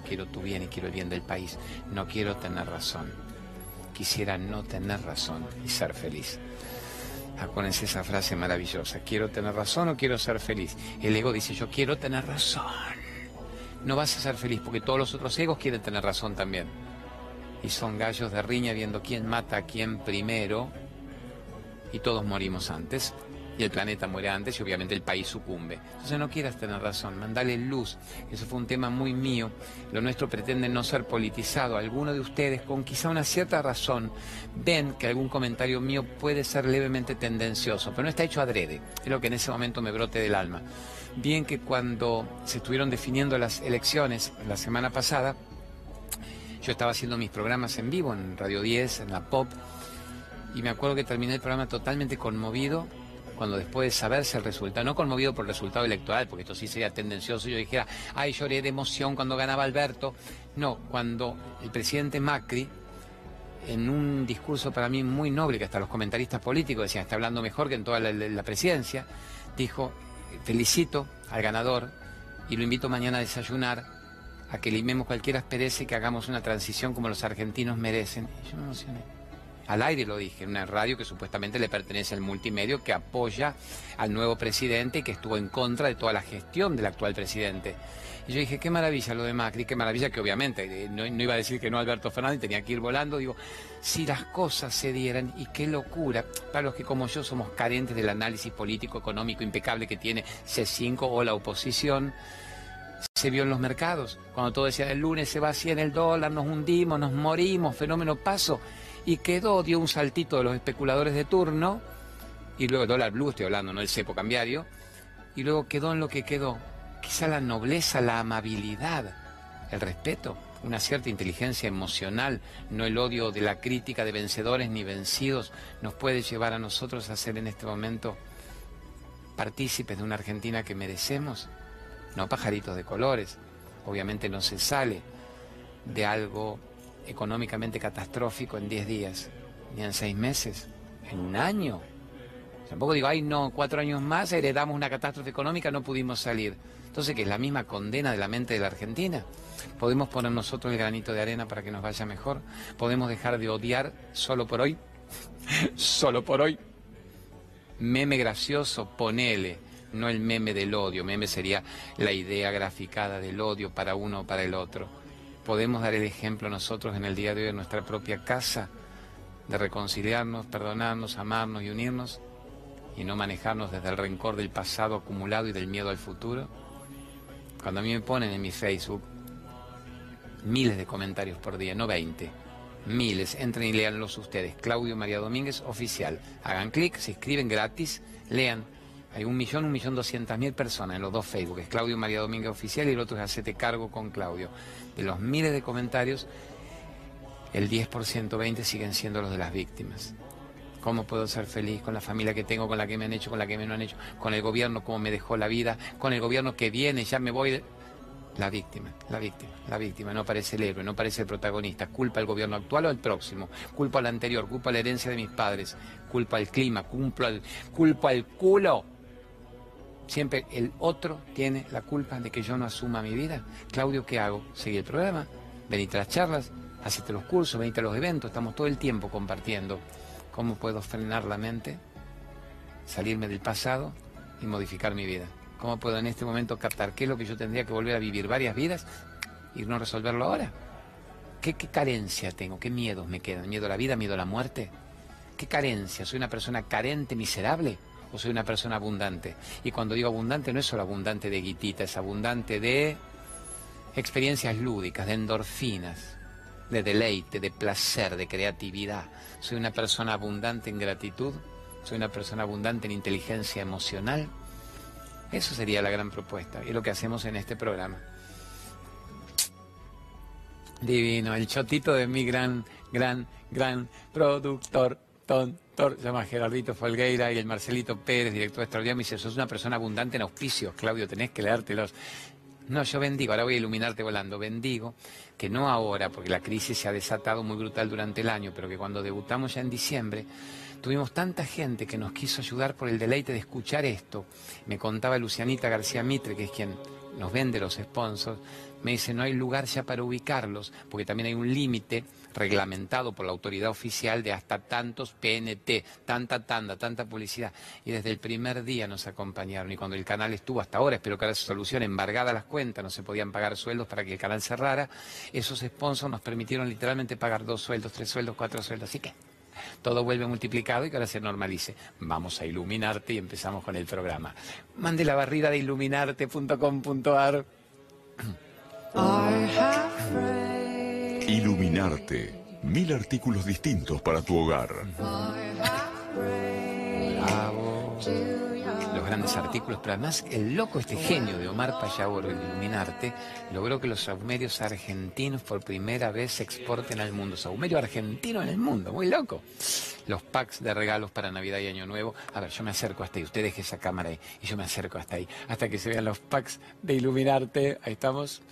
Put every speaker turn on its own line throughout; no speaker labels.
quiero tu bien y quiero el bien del país. No quiero tener razón. Quisiera no tener razón y ser feliz. Acuérdense esa frase maravillosa. Quiero tener razón o quiero ser feliz. El ego dice yo quiero tener razón. No vas a ser feliz porque todos los otros egos quieren tener razón también. Y son gallos de riña viendo quién mata a quién primero. Y todos morimos antes y el planeta muere antes y obviamente el país sucumbe. Entonces no quieras tener razón, mandale luz. Eso fue un tema muy mío. Lo nuestro pretende no ser politizado. Algunos de ustedes, con quizá una cierta razón, ven que algún comentario mío puede ser levemente tendencioso, pero no está hecho adrede. Es lo que en ese momento me brote del alma. Bien que cuando se estuvieron definiendo las elecciones la semana pasada, yo estaba haciendo mis programas en vivo en Radio 10, en la Pop, y me acuerdo que terminé el programa totalmente conmovido cuando después de saberse el resultado, no conmovido por el resultado electoral, porque esto sí sería tendencioso, yo dijera, ay, lloré de emoción cuando ganaba Alberto. No, cuando el presidente Macri, en un discurso para mí muy noble, que hasta los comentaristas políticos decían, está hablando mejor que en toda la, presidencia, dijo, felicito al ganador y lo invito mañana a desayunar, a que limemos cualquier aspereza y que hagamos una transición como los argentinos merecen. Y yo me emocioné al aire lo dije, en una radio que supuestamente le pertenece al multimedio que apoya al nuevo presidente y que estuvo en contra de toda la gestión del actual presidente. Y yo dije, qué maravilla lo de Macri, qué maravilla que obviamente, eh, no, iba a decir que no Alberto Fernández, tenía que ir volando, digo, si las cosas se dieran, y qué locura, para los que como yo somos carentes del análisis político, económico impecable que tiene C5 o la oposición, se vio en los mercados, cuando todo decía el lunes se va en el dólar, nos hundimos, nos morimos, fenómeno paso y quedó, dio un saltito de los especuladores de turno, y luego dólar blue, estoy hablando, no el cepo cambiario, y luego quedó en lo que quedó. Quizá la nobleza, la amabilidad, el respeto, una cierta inteligencia emocional, no el odio de la crítica de vencedores ni vencidos, nos puede llevar a nosotros a ser en este momento partícipes de una Argentina que merecemos, no pajaritos de colores. Obviamente no se sale de algo económicamente catastrófico en 10 días, ni en 6 meses, en un año. Tampoco digo, ay no, cuatro años más heredamos una catástrofe económica, no pudimos salir. Entonces, que es la misma condena de la mente de la Argentina. Podemos poner nosotros el granito de arena para que nos vaya mejor. Podemos dejar de odiar solo por hoy. solo por hoy. Meme gracioso, ponele. No el meme del odio. Meme sería la idea graficada del odio para uno o para el otro podemos dar el ejemplo nosotros en el día de hoy en nuestra propia casa de reconciliarnos, perdonarnos, amarnos y unirnos y no manejarnos desde el rencor del pasado acumulado y del miedo al futuro. Cuando a mí me ponen en mi Facebook miles de comentarios por día, no 20, miles, entren y leanlos ustedes. Claudio María Domínguez, oficial. Hagan clic, se inscriben gratis, lean hay un millón, un millón doscientas mil personas en los dos Facebook. Es Claudio María Domínguez Oficial y el otro es Hacete Cargo con Claudio. De los miles de comentarios, el 10%, 20 siguen siendo los de las víctimas. ¿Cómo puedo ser feliz con la familia que tengo, con la que me han hecho, con la que me no han hecho, con el gobierno, cómo me dejó la vida, con el gobierno que viene, ya me voy... La víctima, la víctima, la víctima, no parece el héroe, no parece el protagonista. Culpa al gobierno actual o al próximo, culpa al anterior, culpa la herencia de mis padres, culpa al clima, al, culpa al culo Siempre el otro tiene la culpa de que yo no asuma mi vida. Claudio, ¿qué hago? Seguir el programa, venite a las charlas, hacete los cursos, venite a los eventos, estamos todo el tiempo compartiendo. ¿Cómo puedo frenar la mente, salirme del pasado y modificar mi vida? ¿Cómo puedo en este momento captar qué es lo que yo tendría que volver a vivir varias vidas y no resolverlo ahora? ¿Qué, qué carencia tengo? ¿Qué miedos me quedan? ¿Miedo a la vida? ¿Miedo a la muerte? ¿Qué carencia? ¿Soy una persona carente, miserable? O soy una persona abundante. Y cuando digo abundante no es solo abundante de guitita, es abundante de experiencias lúdicas, de endorfinas, de deleite, de placer, de creatividad. Soy una persona abundante en gratitud, soy una persona abundante en inteligencia emocional. Eso sería la gran propuesta y lo que hacemos en este programa. Divino, el chotito de mi gran, gran, gran productor, ton, se llama Gerardito Folgueira y el Marcelito Pérez, director extraordinario, me dice, sos una persona abundante en auspicios, Claudio, tenés que leértelos. No, yo bendigo, ahora voy a iluminarte volando, bendigo que no ahora, porque la crisis se ha desatado muy brutal durante el año, pero que cuando debutamos ya en diciembre, Tuvimos tanta gente que nos quiso ayudar por el deleite de escuchar esto. Me contaba Lucianita García Mitre, que es quien nos vende los sponsors, me dice, no hay lugar ya para ubicarlos, porque también hay un límite reglamentado por la autoridad oficial de hasta tantos PNT, tanta tanda, tanta publicidad. Y desde el primer día nos acompañaron. Y cuando el canal estuvo hasta ahora, espero que ahora se solucione, embargada las cuentas, no se podían pagar sueldos para que el canal cerrara, esos sponsors nos permitieron literalmente pagar dos sueldos, tres sueldos, cuatro sueldos. Así que todo vuelve multiplicado y que ahora se normalice. Vamos a iluminarte y empezamos con el programa. Mande la barrida de iluminarte.com.ar.
Iluminarte. Mil artículos distintos para tu hogar.
Bravo. Los grandes artículos, pero además el loco, este genio de Omar Payagüero, el Iluminarte, logró que los saumerios argentinos por primera vez se exporten al mundo. Saumerio argentino en el mundo, muy loco. Los packs de regalos para Navidad y Año Nuevo. A ver, yo me acerco hasta ahí, usted deje esa cámara ahí, y yo me acerco hasta ahí, hasta que se vean los packs de Iluminarte. Ahí estamos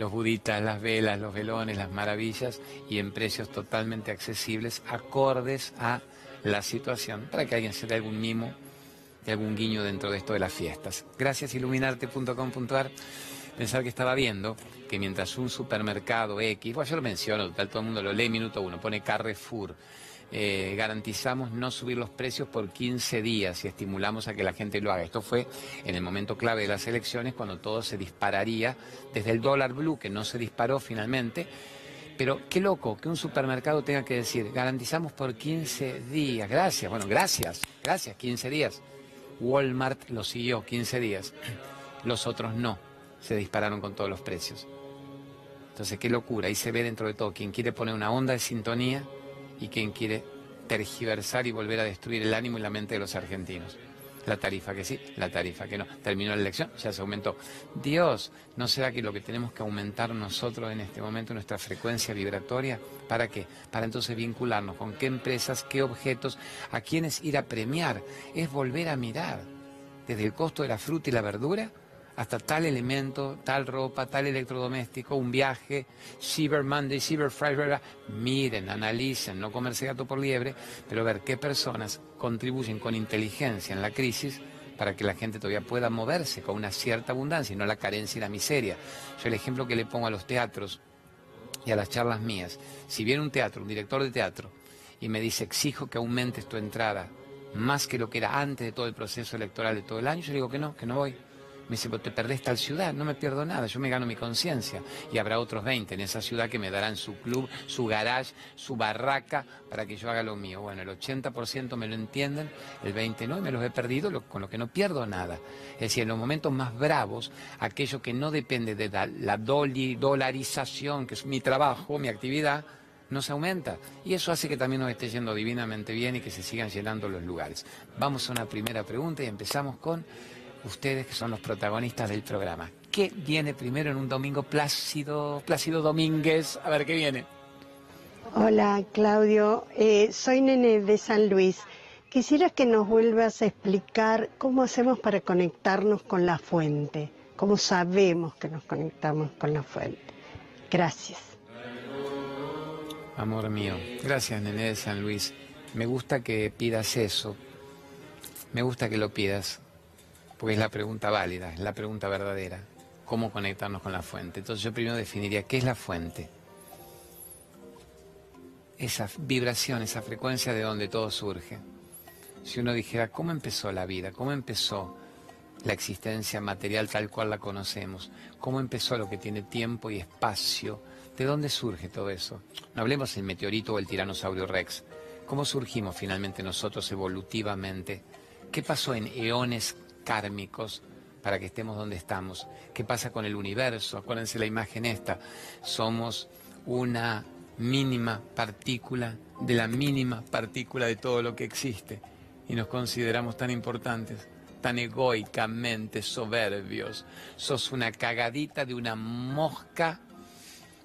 los buditas, las velas, los velones, las maravillas y en precios totalmente accesibles, acordes a la situación, para que alguien se dé algún mimo y algún guiño dentro de esto de las fiestas. Gracias iluminarte.com.ar. Pensar que estaba viendo que mientras un supermercado X, bueno, yo lo menciono, total, todo el mundo lo lee minuto uno, pone Carrefour, eh, garantizamos no subir los precios por 15 días y estimulamos a que la gente lo haga. Esto fue en el momento clave de las elecciones, cuando todo se dispararía, desde el dólar blue, que no se disparó finalmente. Pero qué loco que un supermercado tenga que decir, garantizamos por 15 días. Gracias, bueno, gracias, gracias, 15 días. Walmart lo siguió 15 días. Los otros no, se dispararon con todos los precios. Entonces, qué locura. Ahí se ve dentro de todo quien quiere poner una onda de sintonía y quien quiere tergiversar y volver a destruir el ánimo y la mente de los argentinos. La tarifa que sí, la tarifa que no. Terminó la elección, ya se aumentó. Dios, ¿no será que lo que tenemos que aumentar nosotros en este momento, nuestra frecuencia vibratoria? ¿Para qué? Para entonces vincularnos con qué empresas, qué objetos, a quiénes ir a premiar. Es volver a mirar desde el costo de la fruta y la verdura hasta tal elemento, tal ropa, tal electrodoméstico, un viaje, Cyber Monday, Cyber Friday, miren, analicen, no comerse gato por liebre, pero ver qué personas contribuyen con inteligencia en la crisis para que la gente todavía pueda moverse con una cierta abundancia y no la carencia y la miseria. Yo el ejemplo que le pongo a los teatros y a las charlas mías, si viene un teatro, un director de teatro, y me dice, exijo que aumentes tu entrada más que lo que era antes de todo el proceso electoral de todo el año, yo digo que no, que no voy. Me dice, te perdés tal ciudad, no me pierdo nada, yo me gano mi conciencia. Y habrá otros 20 en esa ciudad que me darán su club, su garage, su barraca para que yo haga lo mío. Bueno, el 80% me lo entienden, el 20% no, y me los he perdido con lo que no pierdo nada. Es decir, en los momentos más bravos, aquello que no depende de la, dolarización, que es mi trabajo, mi actividad, no se aumenta. Y eso hace que también nos esté yendo divinamente bien y que se sigan llenando los lugares. Vamos a una primera pregunta y empezamos con ustedes que son los protagonistas del programa. ¿Qué viene primero en un domingo plácido, Plácido Domínguez? A ver, ¿qué viene?
Hola, Claudio. Eh, soy Nene de San Luis. Quisiera que nos vuelvas a explicar cómo hacemos para conectarnos con la fuente, cómo sabemos que nos conectamos con la fuente. Gracias.
Amor mío, gracias Nene de San Luis. Me gusta que pidas eso. Me gusta que lo pidas porque es la pregunta válida, es la pregunta verdadera. ¿Cómo conectarnos con la fuente? Entonces yo primero definiría qué es la fuente. Esa vibración, esa frecuencia de donde todo surge. Si uno dijera, ¿cómo empezó la vida? ¿Cómo empezó la existencia material tal cual la conocemos? ¿Cómo empezó lo que tiene tiempo y espacio? ¿De dónde surge todo eso? No hablemos del meteorito o el tiranosaurio rex. ¿Cómo surgimos finalmente nosotros evolutivamente? ¿Qué pasó en eones kármicos para que estemos donde estamos. ¿Qué pasa con el universo? Acuérdense la imagen esta. Somos una mínima partícula de la mínima partícula de todo lo que existe y nos consideramos tan importantes, tan egoicamente soberbios. Sos una cagadita de una mosca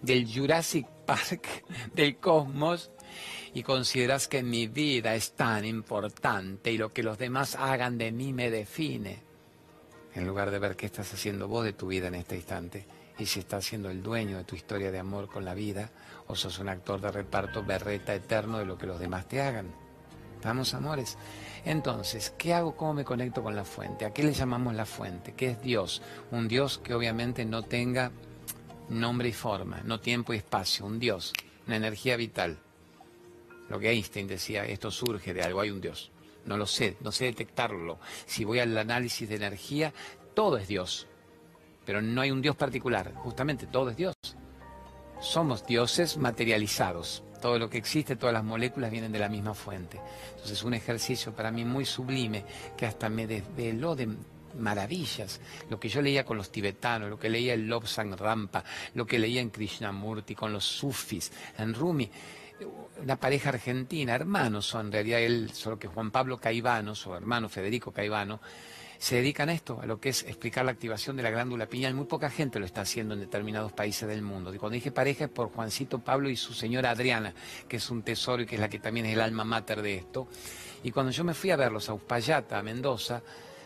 del Jurassic Park del cosmos y consideras que mi vida es tan importante y lo que los demás hagan de mí me define, en lugar de ver qué estás haciendo vos de tu vida en este instante y si estás siendo el dueño de tu historia de amor con la vida o sos un actor de reparto berreta eterno de lo que los demás te hagan. Vamos, amores. Entonces, ¿qué hago? ¿Cómo me conecto con la fuente? ¿A qué le llamamos la fuente? ¿Qué es Dios? Un Dios que obviamente no tenga nombre y forma, no tiempo y espacio, un Dios, una energía vital. Lo que Einstein decía, esto surge de algo, hay un Dios. No lo sé, no sé detectarlo. Si voy al análisis de energía, todo es Dios. Pero no hay un Dios particular, justamente todo es Dios. Somos dioses materializados. Todo lo que existe, todas las moléculas vienen de la misma fuente. Entonces, un ejercicio para mí muy sublime que hasta me desveló de maravillas. Lo que yo leía con los tibetanos, lo que leía en Lobsang Rampa, lo que leía en Krishnamurti, con los sufis, en Rumi una pareja argentina, hermanos son en realidad él, solo que Juan Pablo Caivano, su hermano Federico Caivano, se dedican a esto, a lo que es explicar la activación de la glándula pineal. Muy poca gente lo está haciendo en determinados países del mundo. Y cuando dije pareja es por Juancito Pablo y su señora Adriana, que es un tesoro y que es la que también es el alma mater de esto. Y cuando yo me fui a verlos a Uspallata, a Mendoza,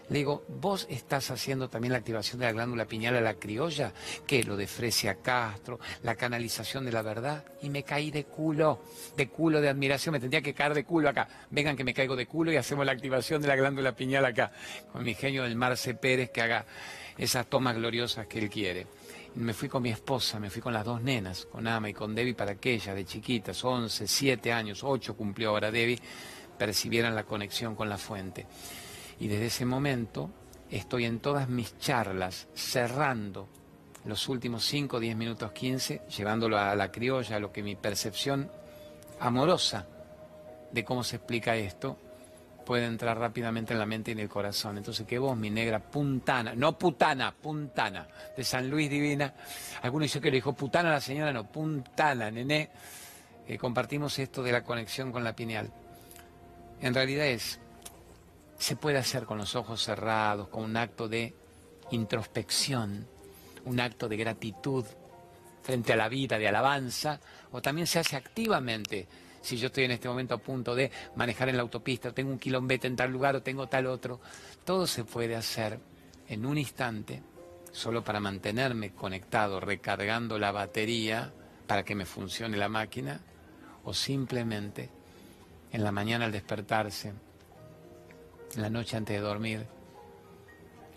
le digo, vos estás haciendo también la activación de la glándula pineal a la criolla, que lo de Fresia Castro, la canalización de la verdad, y me caí de culo, de culo de admiración, me tendría que caer de culo acá. Vengan que me caigo de culo y hacemos la activación de la glándula pineal acá, con mi genio del Marce Pérez que haga esas tomas gloriosas que él quiere. Me fui con mi esposa, me fui con las dos nenas, con Ama y con Debbie, para que ellas, de chiquitas, 11, 7 años, 8 cumplió ahora Debbie, percibieran la conexión con la fuente. Y desde ese momento estoy en todas mis charlas cerrando los últimos 5, 10 minutos, 15, llevándolo a la criolla, a lo que mi percepción amorosa de cómo se explica esto puede entrar rápidamente en la mente y en el corazón. Entonces, que vos, mi negra puntana, no putana, puntana, de San Luis Divina, algunos dicen que le dijo putana la señora, no, puntana, nené, eh, compartimos esto de la conexión con la pineal. En realidad es se puede hacer con los ojos cerrados, con un acto de introspección, un acto de gratitud frente a la vida, de alabanza, o también se hace activamente. Si yo estoy en este momento a punto de manejar en la autopista, tengo un quilombete en tal lugar o tengo tal otro, todo se puede hacer en un instante, solo para mantenerme conectado, recargando la batería para que me funcione la máquina, o simplemente en la mañana al despertarse, la noche antes de dormir,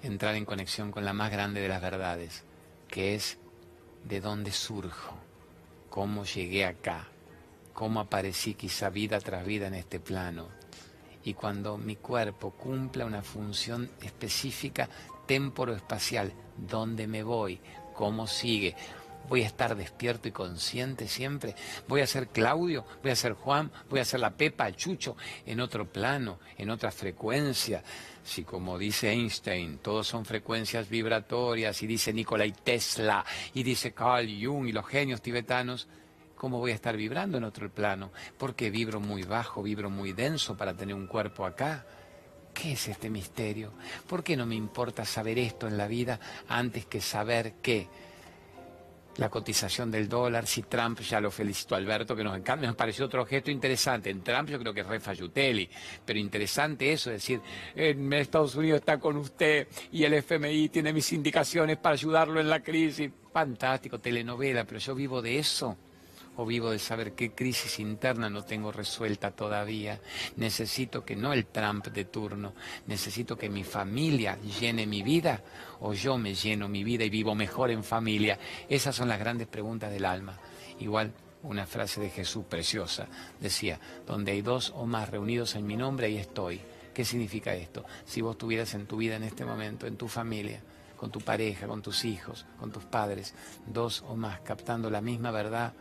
entrar en conexión con la más grande de las verdades, que es de dónde surjo, cómo llegué acá, cómo aparecí quizá vida tras vida en este plano. Y cuando mi cuerpo cumpla una función específica temporo-espacial, dónde me voy, cómo sigue, voy a estar despierto y consciente siempre. Voy a ser Claudio, voy a ser Juan, voy a ser la Pepa, el Chucho, en otro plano, en otra frecuencia. Si como dice Einstein, todos son frecuencias vibratorias, y dice Nikolai Tesla, y dice Carl Jung y los genios tibetanos, ¿cómo voy a estar vibrando en otro plano? Porque vibro muy bajo, vibro muy denso para tener un cuerpo acá. ¿Qué es este misterio? ¿Por qué no me importa saber esto en la vida antes que saber qué? La cotización del dólar, si Trump, ya lo felicitó Alberto, que nos encanta, nos pareció otro gesto interesante. En Trump yo creo que es re pero interesante eso, es decir, en Estados Unidos está con usted y el FMI tiene mis indicaciones para ayudarlo en la crisis. Fantástico, telenovela, pero yo vivo de eso o vivo de saber qué crisis interna no tengo resuelta todavía. Necesito que no el Trump de turno, necesito que mi familia llene mi vida o yo me lleno mi vida y vivo mejor en familia. Esas son las grandes preguntas del alma. Igual una frase de Jesús preciosa decía, donde hay dos o más reunidos en mi nombre, ahí estoy. ¿Qué significa esto? Si vos tuvieras en tu vida en este momento, en tu familia, con tu pareja, con tus hijos, con tus padres, dos o más captando la misma verdad,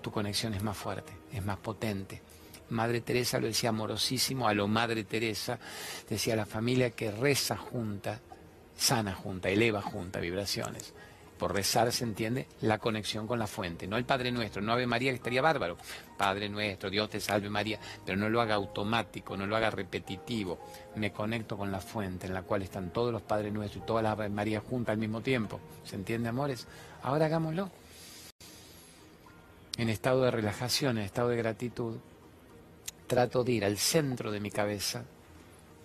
tu conexión es más fuerte, es más potente. Madre Teresa lo decía amorosísimo, a lo Madre Teresa, decía la familia que reza junta, sana junta, eleva junta vibraciones. Por rezar se entiende la conexión con la fuente, no el Padre Nuestro, no Ave María que estaría bárbaro. Padre Nuestro, Dios te salve María, pero no lo haga automático, no lo haga repetitivo. Me conecto con la fuente en la cual están todos los Padres Nuestros y todas las Ave María juntas al mismo tiempo. ¿Se entiende, amores? Ahora hagámoslo en estado de relajación, en estado de gratitud, trato de ir al centro de mi cabeza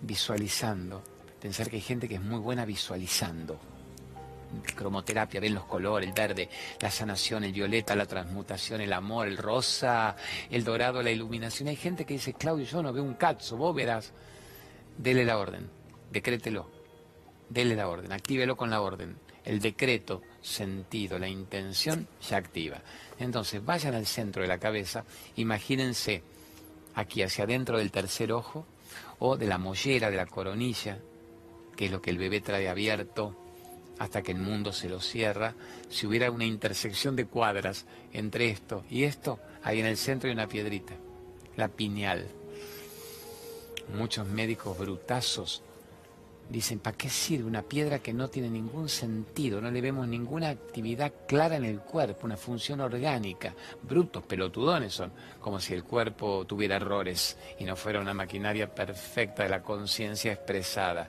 visualizando, pensar que hay gente que es muy buena visualizando. cromoterapia, ven los colores, el verde, la sanación, el violeta, la transmutación, el amor, el rosa, el dorado, la iluminación. Hay gente que dice, Claudio, yo no veo un cazzo, vos verás. Dele la orden, decrételo, dele la orden, actívelo con la orden. El decreto, sentido, la intención, se activa. Entonces, vayan al centro de la cabeza, imagínense aquí hacia adentro del tercer ojo o de la mollera, de la coronilla, que es lo que el bebé trae abierto hasta que el mundo se lo cierra, si hubiera una intersección de cuadras entre esto y esto, hay en el centro hay una piedrita, la pineal. Muchos médicos brutazos dicen, ¿para qué sirve una piedra que no tiene ningún sentido? No le vemos ninguna actividad clara en el cuerpo, una función orgánica. Brutos, pelotudones son, como si el cuerpo tuviera errores y no fuera una maquinaria perfecta de la conciencia expresada.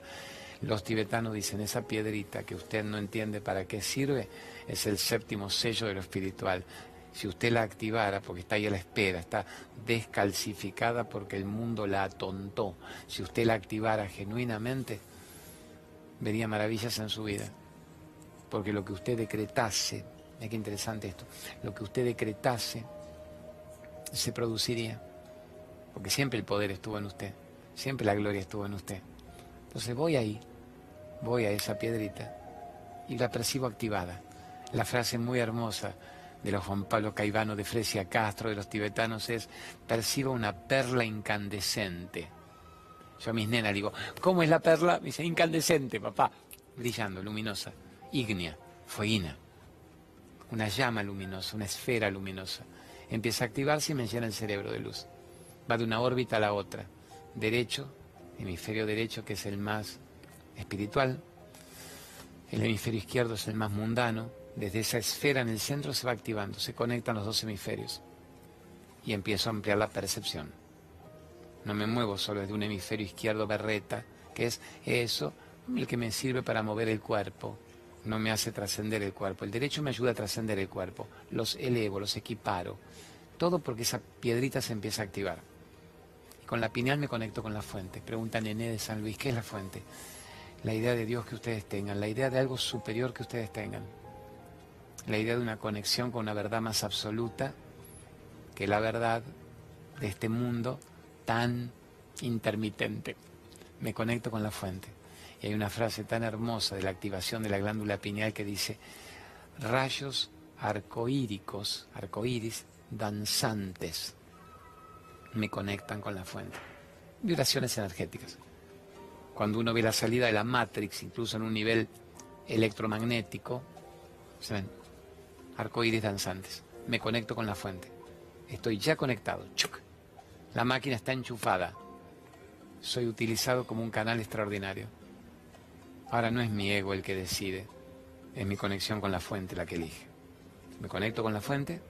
Los tibetanos dicen, esa piedrita que usted no entiende para qué sirve, es el séptimo sello de lo espiritual. Si usted la activara, porque está ahí a la espera, está descalcificada porque el mundo la atontó, si usted la activara genuinamente, vería maravillas en su vida. Porque lo que usted decretase, mira qué interesante esto, lo que usted decretase se produciría. Porque siempre el poder estuvo en usted, siempre la gloria estuvo en usted. Entonces voy ahí, voy a esa piedrita y la percibo activada. La frase muy hermosa de los Juan Pablo Caivano, de Fresia Castro, de los tibetanos es, percibo una perla incandescente. Yo a mis nenas digo, ¿cómo es la perla? Me dice, incandescente, papá. Brillando, luminosa, ígnea, fueguina. Una llama luminosa, una esfera luminosa. Empieza a activarse y me llena el cerebro de luz. Va de una órbita a la otra. Derecho, hemisferio derecho, que es el más espiritual. El hemisferio izquierdo es el más mundano. Desde esa esfera en el centro se va activando, se conectan los dos hemisferios. Y empiezo a ampliar la percepción. No me muevo solo desde un hemisferio izquierdo berreta, que es eso, el que me sirve para mover el cuerpo. No me hace trascender el cuerpo. El derecho me ayuda a trascender el cuerpo. Los elevo, los equiparo. Todo porque esa piedrita se empieza a activar. Y con la pineal me conecto con la fuente. Pregunta Nené de San Luis, ¿qué es la fuente? La idea de Dios que ustedes tengan, la idea de algo superior que ustedes tengan. La idea de una conexión con una verdad más absoluta que la verdad de este mundo tan intermitente. Me conecto con la fuente. Y hay una frase tan hermosa de la activación de la glándula pineal que dice, rayos arcoíricos, arcoíris danzantes, me conectan con la fuente. Vibraciones energéticas. Cuando uno ve la salida de la Matrix, incluso en un nivel electromagnético, se ven arcoíris danzantes. Me conecto con la fuente. Estoy ya conectado. La máquina está enchufada. Soy utilizado como un canal extraordinario. Ahora no es mi ego el que decide, es mi conexión con la fuente la que elige. Me conecto con la fuente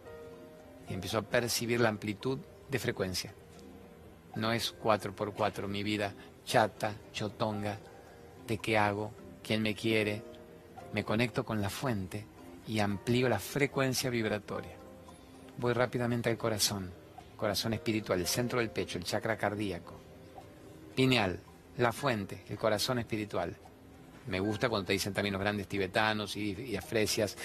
y empiezo a percibir la amplitud de frecuencia. No es 4x4 mi vida chata, chotonga, de qué hago, quién me quiere. Me conecto con la fuente y amplío la frecuencia vibratoria. Voy rápidamente al corazón corazón espiritual, el centro del pecho, el chakra cardíaco. Pineal, la fuente, el corazón espiritual. Me gusta cuando te dicen también los grandes tibetanos y, y afresias.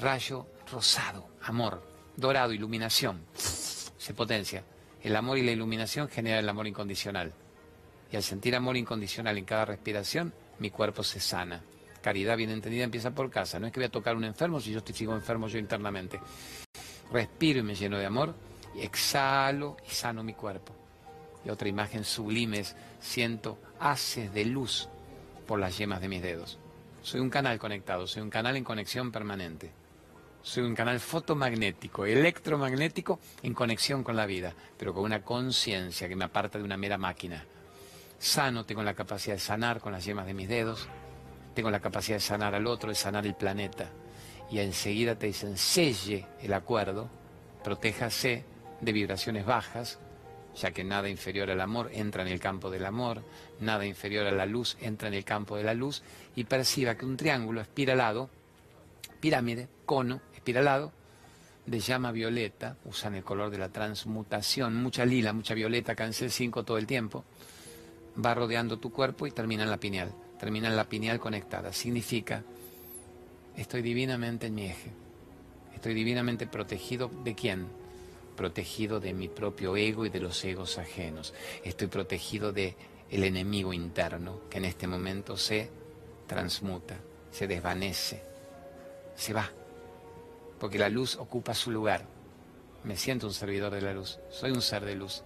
Rayo rosado, amor, dorado, iluminación. Se potencia. El amor y la iluminación generan el amor incondicional. Y al sentir amor incondicional en cada respiración, mi cuerpo se sana. Caridad bien entendida empieza por casa. No es que voy a tocar a un enfermo si yo estoy sigo enfermo yo internamente. Respiro y me lleno de amor y exhalo y sano mi cuerpo. Y otra imagen sublime es, siento haces de luz por las yemas de mis dedos. Soy un canal conectado, soy un canal en conexión permanente. Soy un canal fotomagnético, electromagnético en conexión con la vida, pero con una conciencia que me aparta de una mera máquina. Sano, tengo la capacidad de sanar con las yemas de mis dedos, tengo la capacidad de sanar al otro, de sanar el planeta. Y enseguida te dicen, selle el acuerdo, protéjase, de vibraciones bajas, ya que nada inferior al amor entra en el campo del amor, nada inferior a la luz entra en el campo de la luz, y perciba que un triángulo espiralado, pirámide, cono, espiralado, de llama violeta, usan el color de la transmutación, mucha lila, mucha violeta, cancel 5 todo el tiempo, va rodeando tu cuerpo y termina en la pineal, termina en la pineal conectada. Significa Estoy divinamente en mi eje. Estoy divinamente protegido de quién? Protegido de mi propio ego y de los egos ajenos. Estoy protegido de el enemigo interno que en este momento se transmuta, se desvanece, se va, porque la luz ocupa su lugar. Me siento un servidor de la luz, soy un ser de luz,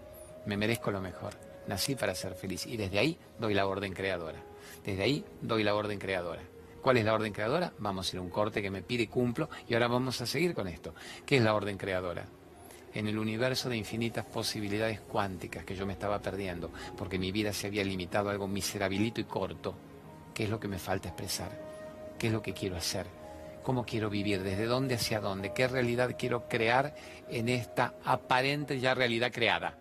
me merezco lo mejor, nací para ser feliz y desde ahí doy la orden creadora. Desde ahí doy la orden creadora. ¿Cuál es la orden creadora? Vamos a ir a un corte que me pide y cumplo y ahora vamos a seguir con esto. ¿Qué es la orden creadora? En el universo de infinitas posibilidades cuánticas que yo me estaba perdiendo, porque mi vida se había limitado a algo miserabilito y corto. ¿Qué es lo que me falta expresar? ¿Qué es lo que quiero hacer? ¿Cómo quiero vivir? ¿Desde dónde hacia dónde? ¿Qué realidad quiero crear en esta aparente ya realidad creada?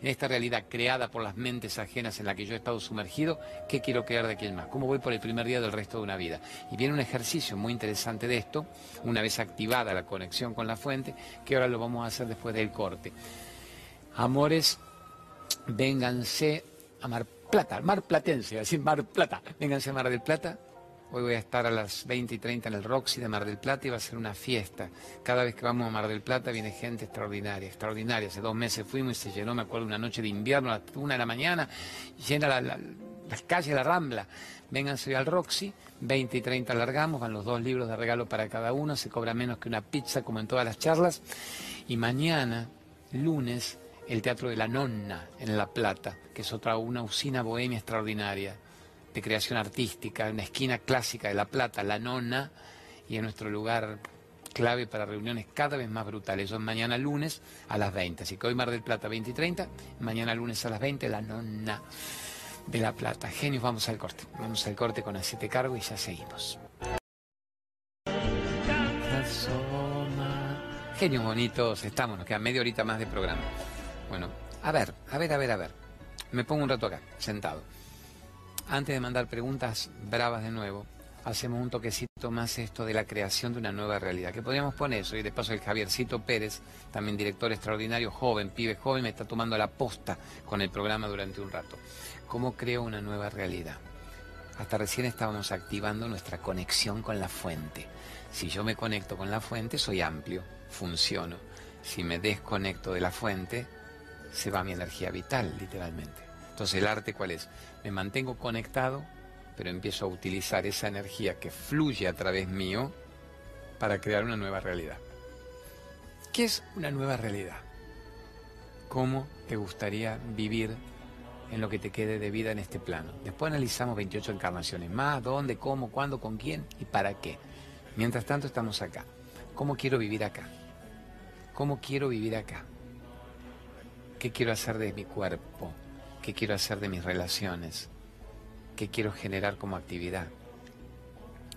En esta realidad creada por las mentes ajenas en la que yo he estado sumergido, ¿qué quiero crear de aquí en más? ¿Cómo voy por el primer día del resto de una vida? Y viene un ejercicio muy interesante de esto, una vez activada la conexión con la fuente, que ahora lo vamos a hacer después del corte. Amores, vénganse a Mar Plata, Mar Platense, decir Mar Plata, vénganse a Mar del Plata, Hoy voy a estar a las 20 y 30 en el Roxy de Mar del Plata y va a ser una fiesta. Cada vez que vamos a Mar del Plata viene gente extraordinaria, extraordinaria. Hace dos meses fuimos y se llenó, me acuerdo, una noche de invierno a las una de la mañana, llena las calles la Rambla. Vénganse al Roxy, 20 y 30 largamos, van los dos libros de regalo para cada uno, se cobra menos que una pizza como en todas las charlas. Y mañana, lunes, el Teatro de la Nonna en La Plata, que es otra una usina bohemia extraordinaria de creación artística, una esquina clásica de La Plata, La Nona, y en nuestro lugar clave para reuniones cada vez más brutales. Son mañana lunes a las 20. Así que hoy Mar del Plata 20 y 30, mañana lunes a las 20, La Nona de La Plata. Genios, vamos al corte. Vamos al corte con aceite cargo y ya seguimos. Genios bonitos, estamos, nos queda media horita más de programa. Bueno, a ver, a ver, a ver, a ver. Me pongo un rato acá, sentado. Antes de mandar preguntas bravas de nuevo, hacemos un toquecito más esto de la creación de una nueva realidad. Que podríamos poner eso, y de paso el Javiercito Pérez, también director extraordinario, joven, pibe joven, me está tomando la posta con el programa durante un rato. ¿Cómo creo una nueva realidad? Hasta recién estábamos activando nuestra conexión con la fuente. Si yo me conecto con la fuente, soy amplio, funciono. Si me desconecto de la fuente, se va mi energía vital, literalmente. Entonces, ¿el arte cuál es? Me mantengo conectado, pero empiezo a utilizar esa energía que fluye a través mío para crear una nueva realidad. ¿Qué es una nueva realidad? ¿Cómo te gustaría vivir en lo que te quede de vida en este plano? Después analizamos 28 encarnaciones más, dónde, cómo, cuándo, con quién y para qué. Mientras tanto estamos acá. ¿Cómo quiero vivir acá? ¿Cómo quiero vivir acá? ¿Qué quiero hacer de mi cuerpo? Qué quiero hacer de mis relaciones, qué quiero generar como actividad,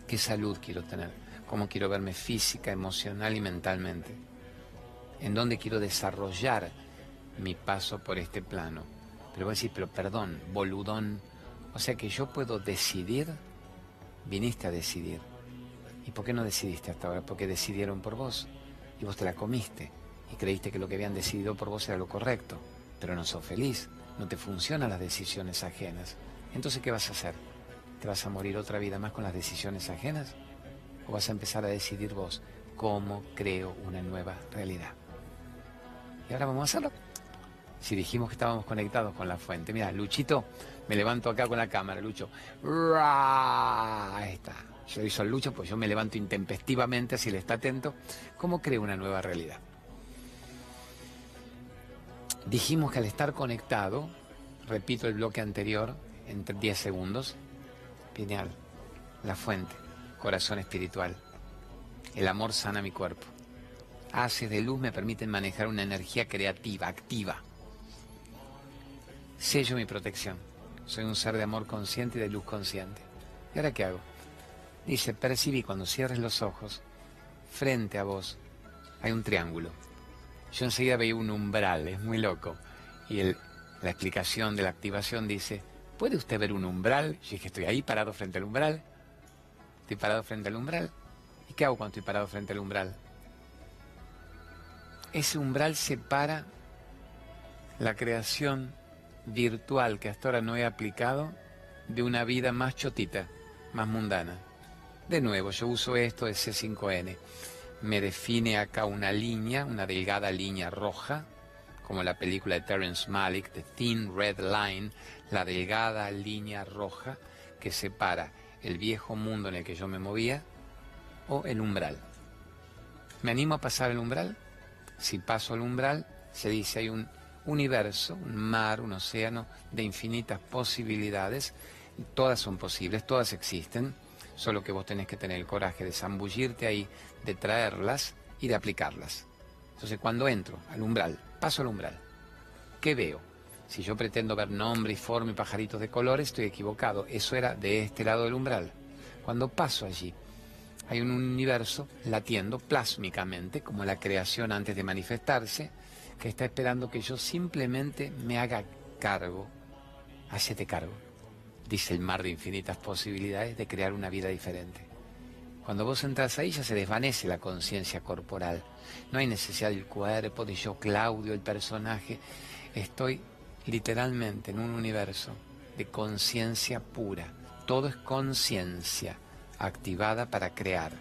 qué salud quiero tener, cómo quiero verme física, emocional y mentalmente, en dónde quiero desarrollar mi paso por este plano. Pero voy a decir, pero perdón, boludón, o sea que yo puedo decidir, viniste a decidir. ¿Y por qué no decidiste hasta ahora? Porque decidieron por vos y vos te la comiste y creíste que lo que habían decidido por vos era lo correcto, pero no sos feliz no te funcionan las decisiones ajenas. Entonces, ¿qué vas a hacer? ¿Te vas a morir otra vida más con las decisiones ajenas? ¿O vas a empezar a decidir vos cómo creo una nueva realidad? Y ahora vamos a hacerlo. Si dijimos que estábamos conectados con la fuente. Mira, Luchito, me levanto acá con la cámara, Lucho. Ahí está. Yo hizo el Lucho, pues yo me levanto intempestivamente, si le está atento. ¿Cómo creo una nueva realidad? Dijimos que al estar conectado, repito el bloque anterior, entre 10 segundos, pineal, la fuente, corazón espiritual. El amor sana mi cuerpo. Haces de luz me permiten manejar una energía creativa, activa. Sello mi protección. Soy un ser de amor consciente y de luz consciente. ¿Y ahora qué hago? Dice, percibí cuando cierres los ojos, frente a vos, hay un triángulo yo enseguida veía un umbral, es muy loco. Y la explicación de la activación dice, ¿puede usted ver un umbral? Yo dije, estoy ahí parado frente al umbral. Estoy parado frente al umbral. ¿Y qué hago cuando estoy parado frente al umbral? Ese umbral separa la creación virtual que hasta ahora no he aplicado de una vida más chotita, más mundana. De nuevo, yo uso esto de C5N. Me define acá una línea, una delgada línea roja, como la película de Terrence Malick, The Thin Red Line, la delgada línea roja que separa el viejo mundo en el que yo me movía o el umbral. ¿Me animo a pasar el umbral? Si paso el umbral, se dice hay un universo, un mar, un océano de infinitas posibilidades. Todas son posibles, todas existen, solo que vos tenés que tener el coraje de zambullirte ahí, de traerlas y de aplicarlas. Entonces cuando entro al umbral, paso al umbral, ¿qué veo? Si yo pretendo ver nombre y forma y pajaritos de colores, estoy equivocado. Eso era de este lado del umbral. Cuando paso allí, hay un universo latiendo plásmicamente, como la creación antes de manifestarse, que está esperando que yo simplemente me haga cargo. Hacete cargo, dice el mar de infinitas posibilidades de crear una vida diferente. Cuando vos entras ahí ya se desvanece la conciencia corporal. No hay necesidad del cuerpo, de yo, Claudio, el personaje. Estoy literalmente en un universo de conciencia pura. Todo es conciencia activada para crear.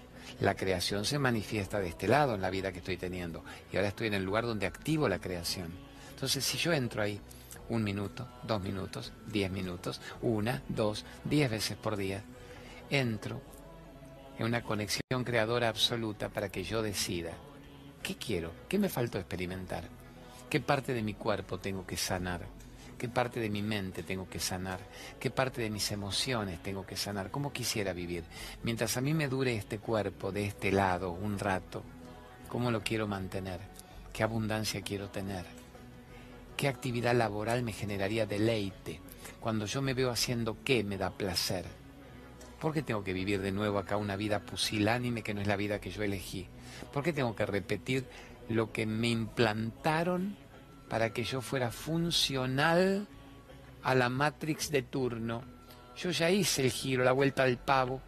La creación se manifiesta de este lado en la vida que estoy teniendo. Y ahora estoy en el lugar donde activo la creación. Entonces, si yo entro ahí un minuto, dos minutos, diez minutos, una, dos, diez veces por día, entro en una conexión creadora absoluta para que yo decida qué quiero, qué me faltó experimentar, qué parte de mi cuerpo tengo que sanar qué parte de mi mente tengo que sanar, qué parte de mis emociones tengo que sanar, cómo quisiera vivir. Mientras a mí me dure este cuerpo de este lado un rato, ¿cómo lo quiero mantener? ¿Qué abundancia quiero tener? ¿Qué actividad laboral me generaría deleite? Cuando yo me veo haciendo qué me da placer. ¿Por qué tengo que vivir de nuevo acá una vida pusilánime que no es la vida que yo elegí? ¿Por qué tengo que repetir lo que me implantaron para que yo fuera funcional a la Matrix de turno. Yo ya hice el giro, la vuelta del pavo,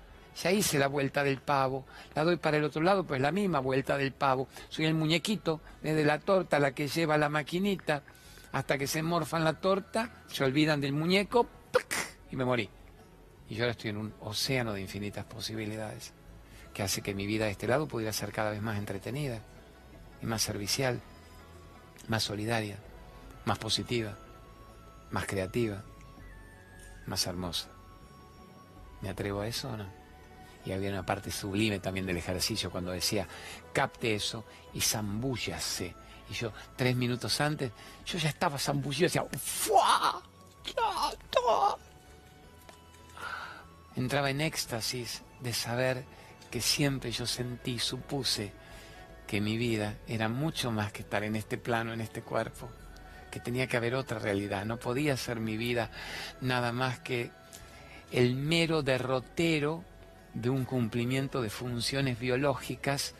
ya hice la vuelta del pavo, la doy para el otro lado, pues la misma vuelta del pavo. Soy el muñequito desde la torta, la que lleva la maquinita, hasta que se morfan la torta, se olvidan del muñeco y me morí. Y yo ahora estoy en un océano de infinitas posibilidades, que hace que mi vida de este lado pudiera ser cada vez más entretenida y más servicial más solidaria, más positiva, más creativa, más hermosa. ¿Me atrevo a eso o no? Y había una parte sublime también del ejercicio cuando decía, capte eso y zambúllase. Y yo, tres minutos antes, yo ya estaba zambullido, decía, ¡fua! Entraba en éxtasis de saber que siempre yo sentí, supuse que mi vida era mucho más que estar en este plano, en este cuerpo, que tenía que haber otra realidad, no podía ser mi vida nada más que el mero derrotero de un cumplimiento de funciones biológicas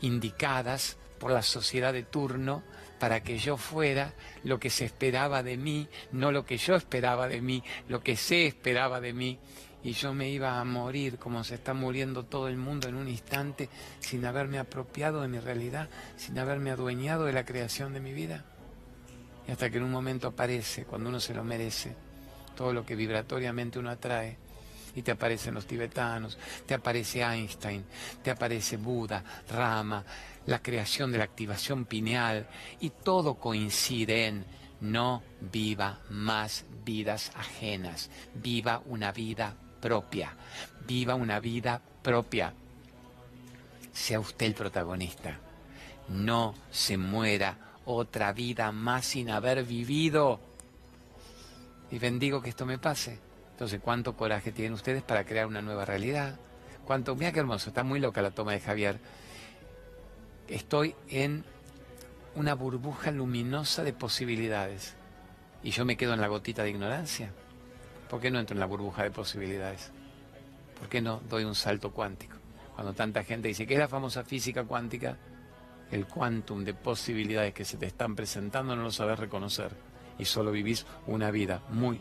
indicadas por la sociedad de turno para que yo fuera lo que se esperaba de mí, no lo que yo esperaba de mí, lo que se esperaba de mí, y yo me iba a morir como se está muriendo todo el mundo en un instante sin haberme apropiado de mi realidad, sin haberme adueñado de la creación de mi vida. Y hasta que en un momento aparece, cuando uno se lo merece, todo lo que vibratoriamente uno atrae, y te aparecen los tibetanos, te aparece Einstein, te aparece Buda, Rama, la creación de la activación pineal, y todo coincide en no viva más vidas ajenas, viva una vida propia, viva una vida propia. Sea usted el protagonista. No se muera otra vida más sin haber vivido. Y bendigo que esto me pase. Entonces, ¿cuánto coraje tienen ustedes para crear una nueva realidad? ¿Cuánto? Mira qué hermoso, está muy loca la toma de Javier. Estoy en una burbuja luminosa de posibilidades. Y yo me quedo en la gotita de ignorancia. ¿Por qué no entro en la burbuja de posibilidades? ¿Por qué no doy un salto cuántico? Cuando tanta gente dice, ¿qué es la famosa física cuántica? El quantum de posibilidades que se te están presentando no lo sabes reconocer y solo vivís una vida muy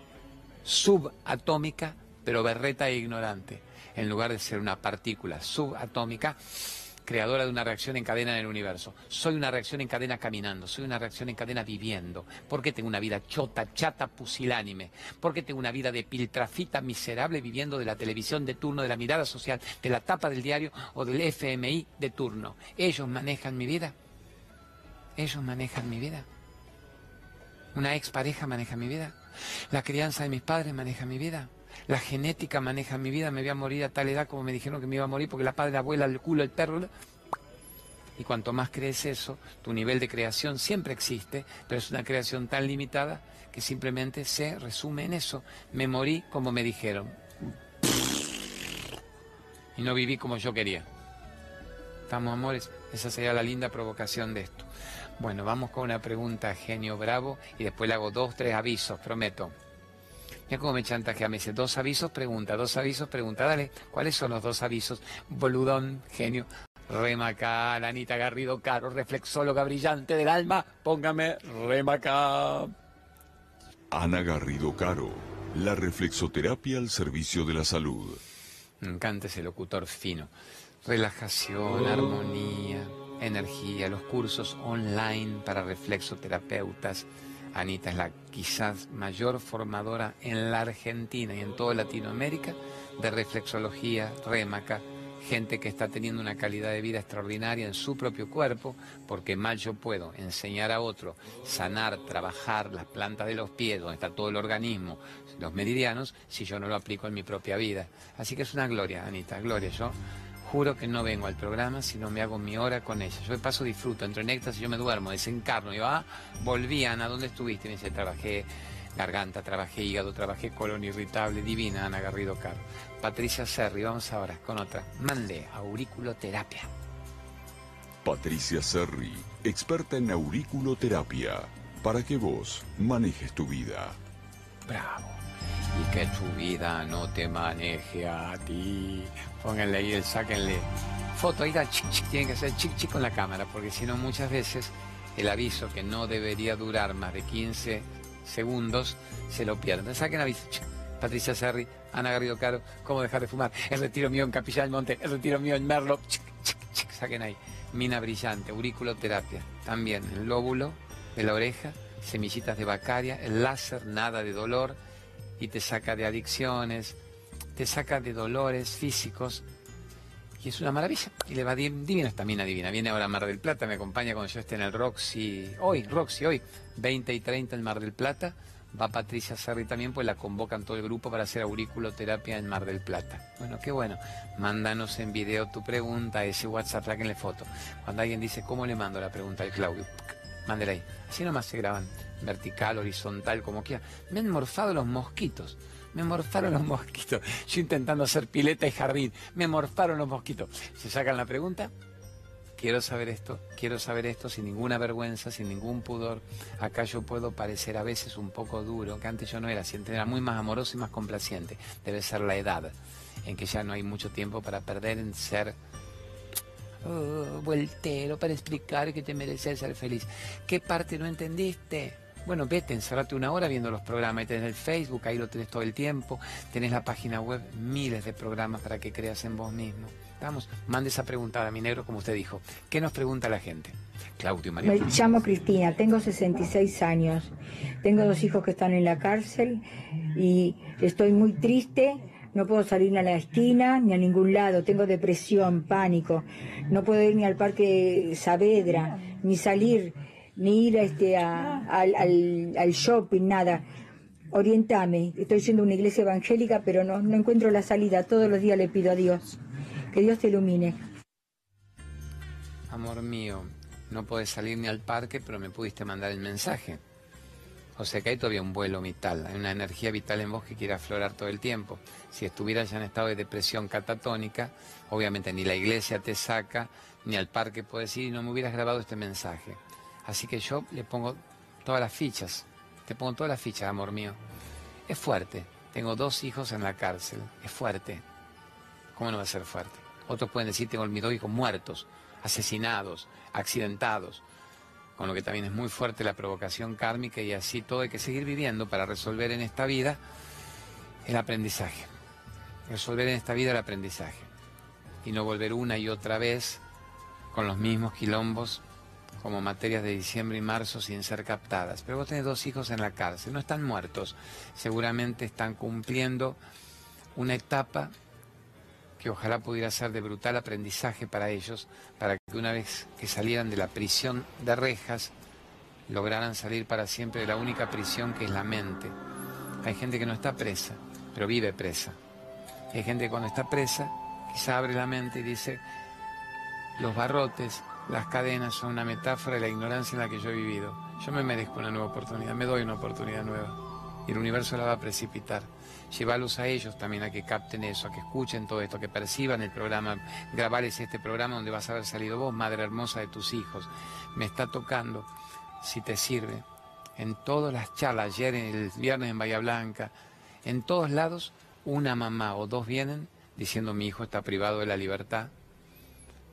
subatómica, pero berreta e ignorante. En lugar de ser una partícula subatómica, creadora de una reacción en cadena en el universo. Soy una reacción en cadena caminando, soy una reacción en cadena viviendo. ¿Por qué tengo una vida chota, chata, pusilánime? ¿Por qué tengo una vida de piltrafita miserable viviendo de la televisión de turno, de la mirada social, de la tapa del diario o del FMI de turno? ¿Ellos manejan mi vida? ¿Ellos manejan mi vida? ¿Una expareja maneja mi vida? ¿La crianza de mis padres maneja mi vida? La genética maneja mi vida, me voy a morir a tal edad como me dijeron que me iba a morir porque la padre, la abuela, el culo, el perro. Y cuanto más crees eso, tu nivel de creación siempre existe, pero es una creación tan limitada que simplemente se resume en eso. Me morí como me dijeron. Y no viví como yo quería. ¿Estamos, amores? Esa sería la linda provocación de esto. Bueno, vamos con una pregunta, genio bravo, y después le hago dos, tres avisos, prometo. Mira cómo me chantajea, me dice, dos avisos, pregunta, dos avisos, pregunta, dale, ¿cuáles son los dos avisos? Boludón, genio, Remaca, Anita Garrido Caro, reflexóloga brillante del alma, póngame Remaca.
Ana Garrido Caro, la reflexoterapia al servicio de la salud.
Me encanta ese locutor fino. Relajación, armonía, energía, los cursos online para reflexoterapeutas Anita es la quizás mayor formadora en la Argentina y en toda Latinoamérica de reflexología, rémaca, gente que está teniendo una calidad de vida extraordinaria en su propio cuerpo, porque mal yo puedo enseñar a otro, sanar, trabajar las plantas de los pies, donde está todo el organismo, los meridianos, si yo no lo aplico en mi propia vida. Así que es una gloria, Anita, gloria. Yo Juro que no vengo al programa si no me hago mi hora con ella. Yo de paso disfruto, entro en éxtasis, yo me duermo, desencarno. Y yo, ah, volví, Ana, ¿dónde estuviste? Me dice, trabajé garganta, trabajé hígado, trabajé colon irritable, divina Ana Garrido Caro. Patricia Serri, vamos ahora con otra. Mande, auriculoterapia.
Patricia Serri, experta en auriculoterapia, para que vos manejes tu vida.
Bravo. Y que tu vida no te maneje a ti. Pónganle ahí el, sáquenle foto, ahí está, chic, chic, tiene que ser chic, chic con la cámara, porque si no muchas veces el aviso que no debería durar más de 15 segundos se lo pierden. Saquen aviso, Patricia Serri, Ana Garrido Caro, cómo dejar de fumar, el retiro mío en Capilla del Monte, el retiro mío en Merlo, saquen ahí. Mina brillante, auriculoterapia, también el lóbulo de la oreja, semillitas de bacaria, el láser, nada de dolor, y te saca de adicciones, te saca de dolores físicos y es una maravilla. Y le va divina esta mina divina. Viene ahora a Mar del Plata, me acompaña cuando yo esté en el Roxy, hoy, Roxy, hoy, 20 y 30 en Mar del Plata. Va Patricia Serri también, pues la convocan todo el grupo para hacer auriculoterapia en Mar del Plata. Bueno, qué bueno. Mándanos en video tu pregunta, ese WhatsApp, sáquenle foto. Cuando alguien dice, ¿cómo le mando la pregunta al Claudio? Mándela ahí. Así nomás se graban, vertical, horizontal, como quiera. Me han morfado los mosquitos. Me morfaron los mosquitos. Yo intentando hacer pileta y jardín. Me morfaron los mosquitos. Se sacan la pregunta. Quiero saber esto, quiero saber esto sin ninguna vergüenza, sin ningún pudor. Acá yo puedo parecer a veces un poco duro, que antes yo no era, siempre era muy más amoroso y más complaciente. Debe ser la edad, en que ya no hay mucho tiempo para perder en ser oh, vueltero, para explicar que te mereces ser feliz. ¿Qué parte no entendiste? Bueno, vete, encerrate una hora viendo los programas. tenés el Facebook, ahí lo tenés todo el tiempo. Tenés la página web, miles de programas para que creas en vos mismo. Vamos, mande esa pregunta a mi negro, como usted dijo. ¿Qué nos pregunta la gente? Claudio María.
Me llamo Cristina, tengo 66 años. Tengo dos hijos que están en la cárcel y estoy muy triste. No puedo salir ni a la esquina ni a ningún lado. Tengo depresión, pánico. No puedo ir ni al Parque Saavedra, ni salir ni ir a este, al, al, shopping, nada. Orientame, estoy siendo una iglesia evangélica, pero no, no encuentro la salida. Todos los días le pido a Dios. Que Dios te ilumine.
Amor mío, no puedes salir ni al parque, pero me pudiste mandar el mensaje. O sea que hay todavía un vuelo vital, hay una energía vital en vos que quiere aflorar todo el tiempo. Si estuvieras ya en estado de depresión catatónica, obviamente ni la iglesia te saca, ni al parque puedes ir y no me hubieras grabado este mensaje. Así que yo le pongo todas las fichas, te pongo todas las fichas, amor mío. Es fuerte, tengo dos hijos en la cárcel, es fuerte. ¿Cómo no va a ser fuerte? Otros pueden decir, tengo mis dos hijos muertos, asesinados, accidentados, con lo que también es muy fuerte la provocación kármica y así todo hay que seguir viviendo para resolver en esta vida el aprendizaje. Resolver en esta vida el aprendizaje. Y no volver una y otra vez con los mismos quilombos como materias de diciembre y marzo sin ser captadas. Pero vos tenés dos hijos en la cárcel, no están muertos, seguramente están cumpliendo una etapa que ojalá pudiera ser de brutal aprendizaje para ellos, para que una vez que salieran de la prisión de rejas, lograran salir para siempre de la única prisión que es la mente. Hay gente que no está presa, pero vive presa. Hay gente que cuando está presa, quizá abre la mente y dice, los barrotes, las cadenas son una metáfora de la ignorancia en la que yo he vivido. Yo me merezco una nueva oportunidad, me doy una oportunidad nueva. Y el universo la va a precipitar. Llevarlos a ellos también a que capten eso, a que escuchen todo esto, a que perciban el programa, grabarles este programa donde vas a haber salido vos, madre hermosa de tus hijos. Me está tocando, si te sirve, en todas las charlas, ayer, el viernes en Bahía Blanca, en todos lados, una mamá o dos vienen diciendo mi hijo está privado de la libertad,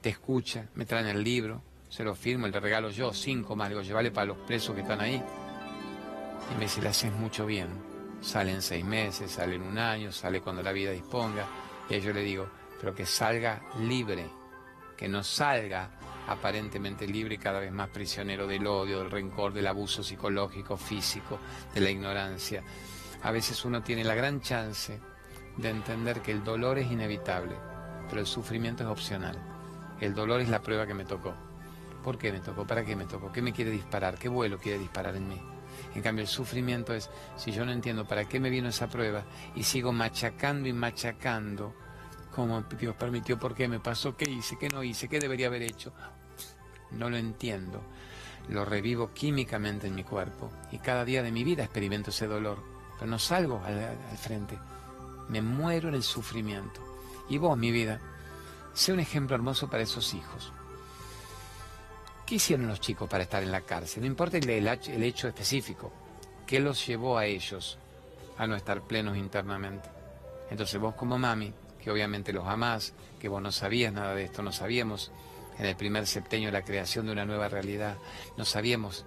te escucha, me traen el libro, se lo firmo, le regalo yo cinco más, digo, llévale para los presos que están ahí. Y me dice, le haces mucho bien. Sale en seis meses, sale en un año, sale cuando la vida disponga. Y yo le digo, pero que salga libre, que no salga aparentemente libre cada vez más prisionero del odio, del rencor, del abuso psicológico, físico, de la ignorancia. A veces uno tiene la gran chance de entender que el dolor es inevitable, pero el sufrimiento es opcional. El dolor es la prueba que me tocó. ¿Por qué me tocó? ¿Para qué me tocó? ¿Qué me quiere disparar? ¿Qué vuelo quiere disparar en mí? En cambio, el sufrimiento es, si yo no entiendo para qué me vino esa prueba y sigo machacando y machacando, cómo Dios permitió, por qué me pasó, qué hice, qué no hice, qué debería haber hecho, no lo entiendo. Lo revivo químicamente en mi cuerpo y cada día de mi vida experimento ese dolor, pero no salgo al, al frente. Me muero en el sufrimiento. Y vos, mi vida, Sé un ejemplo hermoso para esos hijos. ¿Qué hicieron los chicos para estar en la cárcel? No importa el, hecho específico. ¿Qué los llevó a ellos a no estar plenos internamente? Entonces vos como mami, que obviamente los amás, que vos no sabías nada de esto, no sabíamos en el primer septenio la creación de una nueva realidad, no sabíamos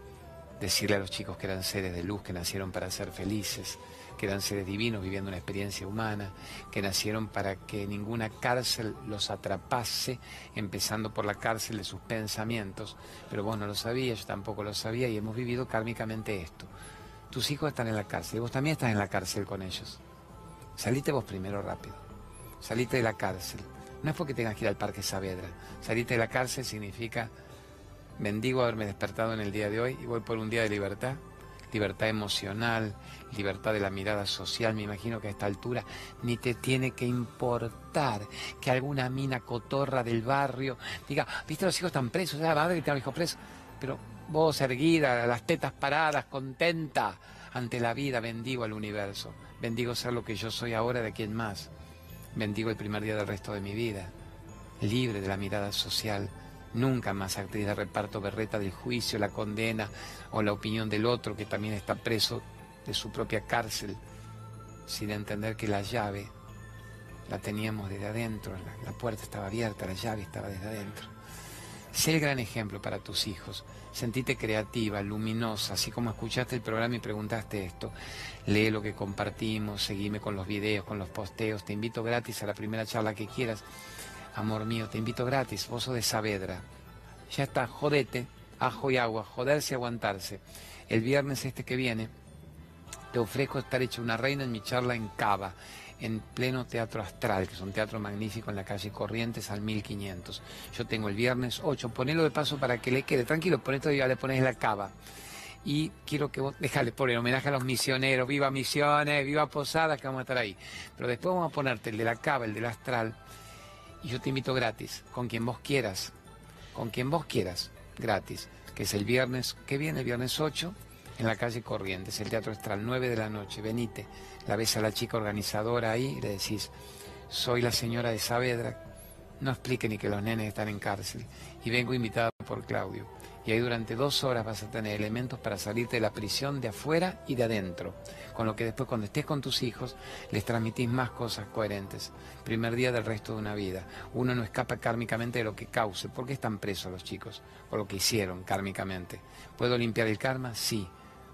decirle a los chicos que eran seres de luz, que nacieron para ser felices, que eran seres divinos viviendo una experiencia humana, que nacieron para que ninguna cárcel los atrapase, empezando por la cárcel de sus pensamientos. Pero vos no lo sabías, yo tampoco lo sabía y hemos vivido kármicamente esto. Tus hijos están en la cárcel y vos también estás en la cárcel con ellos. Salite vos primero rápido. Salite de la cárcel. No es porque tengas que ir al Parque Saavedra. Salite de la cárcel significa bendigo haberme despertado en el día de hoy y voy por un día de libertad libertad emocional, libertad de la mirada social, me imagino que a esta altura ni te tiene que importar que alguna mina cotorra del barrio diga, viste los hijos están presos, la madre que tiene los hijos presos, pero vos erguida, las tetas paradas, contenta ante la vida, bendigo al universo, bendigo ser lo que yo soy ahora de quien más, bendigo el primer día del resto de mi vida, libre de la mirada social, Nunca más actriz de reparto berreta del juicio, la condena o la opinión del otro que también está preso de su propia cárcel, sin entender que la llave la teníamos desde adentro, la, puerta estaba abierta, la llave estaba desde adentro. Sé el gran ejemplo para tus hijos. Sentite creativa, luminosa, así como escuchaste el programa y preguntaste esto. Lee lo que compartimos, seguime con los videos, con los posteos. Te invito gratis a la primera charla que quieras amor mío, te invito gratis, vos de Saavedra. Ya está, jodete, ajo y agua, joderse y aguantarse. El viernes este que viene te ofrezco estar hecho una reina en mi charla en Cava, en pleno Teatro Astral, que es un teatro magnífico en la calle Corrientes al 1500. Yo tengo el viernes 8, ponelo de paso para que le quede, tranquilo, por esto ya le pones la Cava. Y quiero que vos, déjale por homenaje a los misioneros, viva Misiones, viva Posadas, que vamos a estar ahí. Pero después vamos a ponerte el de la Cava, el del Astral, y yo te invito gratis, con quien vos quieras, con quien vos quieras, gratis, que es el viernes que viene, el viernes 8, en la calle Corrientes, el Teatro Estral, 9 de la noche, venite, la ves a la chica organizadora ahí y le decís, soy la señora de Saavedra, no explique ni que los nenes están en cárcel, y vengo invitada por Claudio y ahí durante dos horas vas a tener elementos para salirte de la prisión de afuera y de adentro. Con lo que después cuando estés con tus hijos les transmitís más cosas coherentes. Primer día del resto de una vida. Uno no escapa kármicamente de lo que cause. ¿Por qué están presos los chicos? Por lo que hicieron kármicamente. ¿Puedo limpiar el karma? Sí.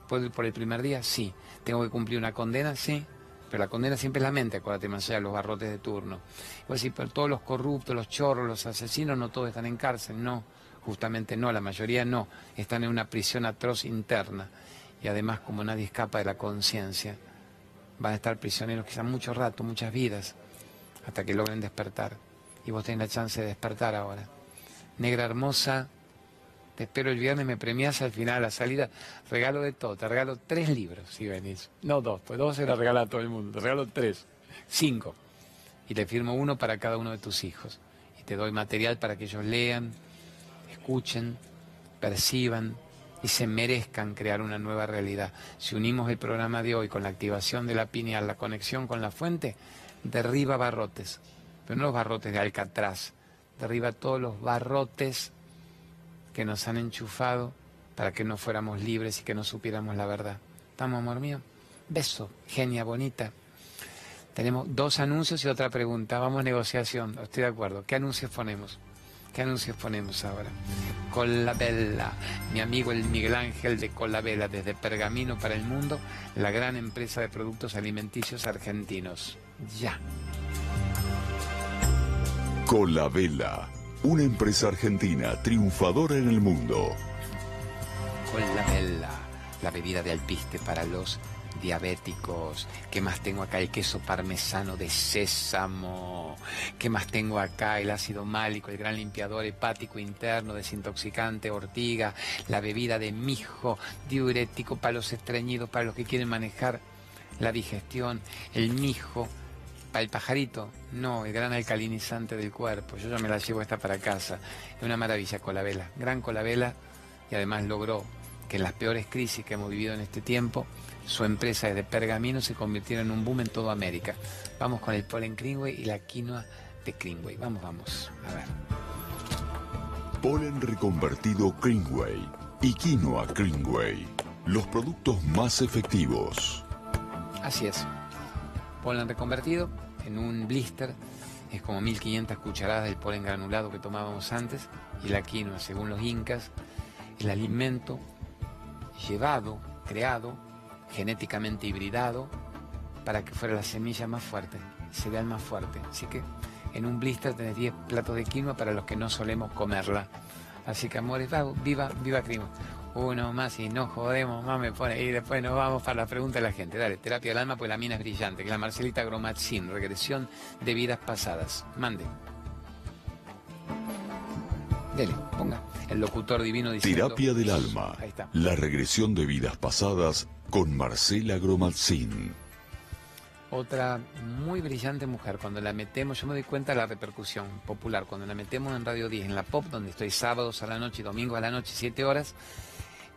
¿Puedo ir por el primer día? Sí. ¿Tengo que cumplir una condena? Sí. Pero la condena siempre es la mente, acuérdate, más allá de los barrotes de turno. Pues sí, pero todos los corruptos, los chorros, los asesinos, no todos están en cárcel, no, justamente no, la mayoría no, están en una prisión atroz interna. Y además, como nadie escapa de la conciencia, van a estar prisioneros quizás mucho rato, muchas vidas, hasta que logren despertar. Y vos tenés la chance de despertar ahora. Negra hermosa, te espero el viernes, me premias al final, a la salida, regalo de todo, te regalo tres libros si venís. No dos, pues dos se los regala a todo el mundo, te regalo tres, cinco. Y te firmo uno para cada uno de tus hijos. Y te doy material para que ellos lean, escuchen, perciban y se merezcan crear una nueva realidad. Si unimos el programa de hoy con la activación de la pineal, la conexión con la fuente, derriba barrotes, pero no los barrotes de Alcatraz, derriba todos los barrotes que nos han enchufado para que no fuéramos libres y que no supiéramos la verdad. ¿Estamos, amor mío? Beso, genia bonita. Tenemos dos anuncios y otra pregunta. Vamos, negociación. Estoy de acuerdo. ¿Qué anuncios ponemos? ¿Qué anuncios ponemos ahora? Colabella, mi amigo el Miguel Ángel de Colabella, desde Pergamino para el Mundo, la gran empresa de productos alimenticios argentinos. Ya.
Colabella una empresa argentina triunfadora en el mundo.
Con la vela, la bebida de alpiste para los diabéticos. ¿Qué más tengo acá? El queso parmesano de sésamo. ¿Qué más tengo acá? El ácido málico, el gran limpiador hepático interno, desintoxicante, ortiga, la bebida de mijo, diurético para los estreñidos, para los que quieren manejar la digestión, el mijo el pajarito, no, el gran alcalinizante del cuerpo. Yo ya me la llevo esta para casa. Es una maravilla Colabela, gran Colabela y además logró que en las peores crisis que hemos vivido en este tiempo, su empresa de Pergamino se convirtiera en un boom en toda América. Vamos con el polen Greenway y la quinoa de Greenway. Vamos, vamos, a ver.
Polen reconvertido Greenway y quinoa Greenway, los productos más efectivos.
Así es. Polen reconvertido, en un blister es como 1500 cucharadas del polen granulado que tomábamos antes y la quinoa, según los incas, el alimento llevado, creado, genéticamente hibridado para que fuera la semilla más fuerte, cereal más fuerte. Así que en un blister tenés 10 platos de quinoa para los que no solemos comerla. Así que amores, viva, viva quinoa uno más y no jodemos más me pone y después nos vamos para la pregunta de la gente. Dale, terapia del alma, pues la mina es brillante, que la Marcelita Gromatzin, regresión de vidas pasadas. Mande. Dele, ponga. El locutor divino dice.
Terapia del alma. Ahí está. La regresión de vidas pasadas con Marcela Gromatzin.
Otra muy brillante mujer, cuando la metemos, yo me doy cuenta de la repercusión popular, cuando la metemos en Radio 10, en la pop, donde estoy sábados a la noche y domingos a la noche, siete horas,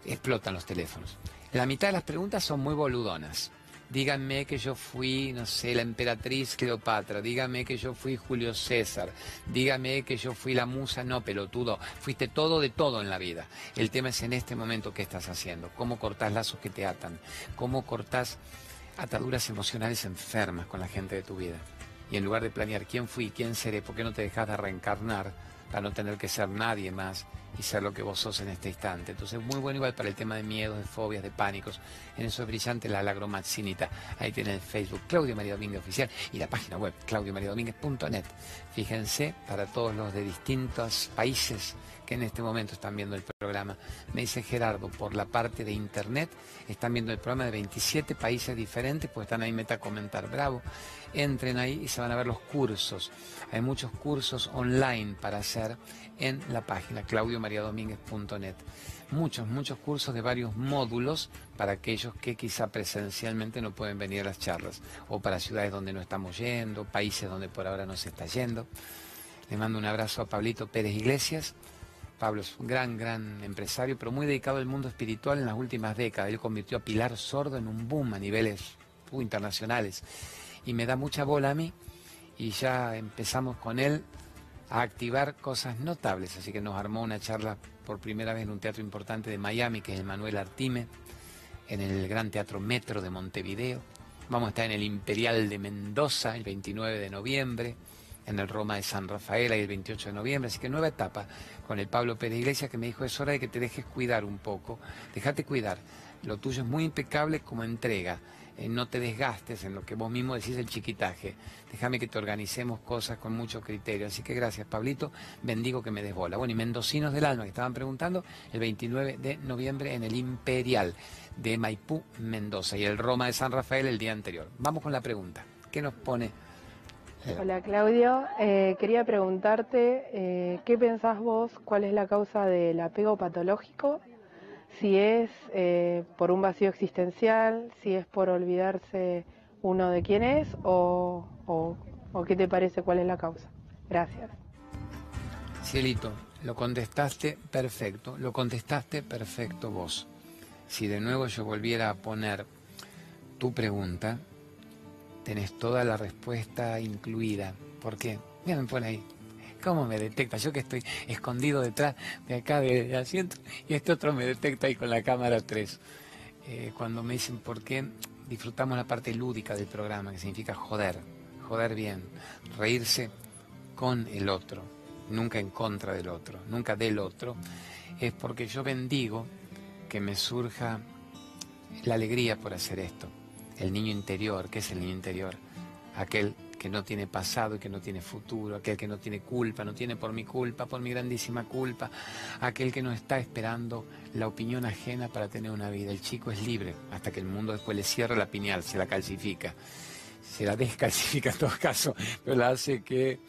explotan los teléfonos. La mitad de las preguntas son muy boludonas. Díganme que yo fui, no sé, la emperatriz Cleopatra, díganme que yo fui Julio César, díganme que yo fui la musa, no, pelotudo, fuiste todo de todo en la vida. El tema es en este momento qué estás haciendo, cómo cortás lazos que te atan, cómo cortás ataduras emocionales enfermas con la gente de tu vida. Y en lugar de planear quién fui, quién seré, ¿por qué no te dejas de reencarnar para no tener que ser nadie más y ser lo que vos sos en este instante. Entonces, muy bueno igual para el tema de miedos, de fobias, de pánicos. En eso es brillante la lagromaxinita. Ahí tiene el Facebook Claudio María Domínguez Oficial y la página web claudiomariadomínguez.net. Fíjense, para todos los de distintos países en este momento están viendo el programa. Me dice Gerardo, por la parte de internet, están viendo el programa de 27 países diferentes, pues están ahí meta comentar. Bravo. Entren ahí y se van a ver los cursos. Hay muchos cursos online para hacer en la página claudiomariadomínguez.net. Muchos, muchos cursos de varios módulos para aquellos que quizá presencialmente no pueden venir a las charlas o para ciudades donde no estamos yendo, países donde por ahora no se está yendo. Le mando un abrazo a Pablito Pérez Iglesias. Pablo es un gran, gran empresario, pero muy dedicado al mundo espiritual en las últimas décadas. Él convirtió a Pilar Sordo en un boom a niveles uh, internacionales. Y me da mucha bola a mí y ya empezamos con él a activar cosas notables, así que nos armó una charla por primera vez en un teatro importante de Miami, que es el Manuel Artime, en el Gran Teatro Metro de Montevideo. Vamos a estar en el Imperial de Mendoza el 29 de noviembre, en el Roma de San Rafael el 28 de noviembre, así que nueva etapa con el Pablo Pérez Iglesias que me dijo es hora de que te dejes cuidar un poco, déjate cuidar, lo tuyo es muy impecable como entrega, eh, no te desgastes en lo que vos mismo decís el chiquitaje. Déjame que te organicemos cosas con mucho criterio. Así que gracias, Pablito. Bendigo que me desbola. Bueno, y Mendocinos del Alma, que estaban preguntando, el 29 de noviembre en el Imperial de Maipú, Mendoza, y el Roma de San Rafael el día anterior. Vamos con la pregunta. ¿Qué nos pone?
Hola Claudio, eh, quería preguntarte eh, qué pensás vos, cuál es la causa del apego patológico si es eh, por un vacío existencial, si es por olvidarse uno de quién es o, o, qué te parece, cuál es la causa. Gracias.
Cielito, lo contestaste perfecto, lo contestaste perfecto vos. Si de nuevo yo volviera a poner tu pregunta, tenés toda la respuesta incluida. ¿Por qué? Mira, me pone ahí. ¿Cómo me detecta? Yo que estoy escondido detrás de acá del asiento y este otro me detecta ahí con la cámara 3. Eh, cuando me dicen por qué disfrutamos la parte lúdica del programa, que significa joder, joder bien, reírse con el otro, nunca en contra del otro, nunca del otro, es porque yo bendigo que me surja la alegría por hacer esto. El niño interior, ¿qué es el niño interior? Aquel que no tiene pasado y que no tiene futuro, aquel que no tiene culpa, no tiene por mi culpa, por mi grandísima culpa, aquel que no está esperando la opinión ajena para tener una vida. El chico es libre hasta que el mundo después le cierra la piñal, se la calcifica, se la descalcifica en todo caso, pero la hace que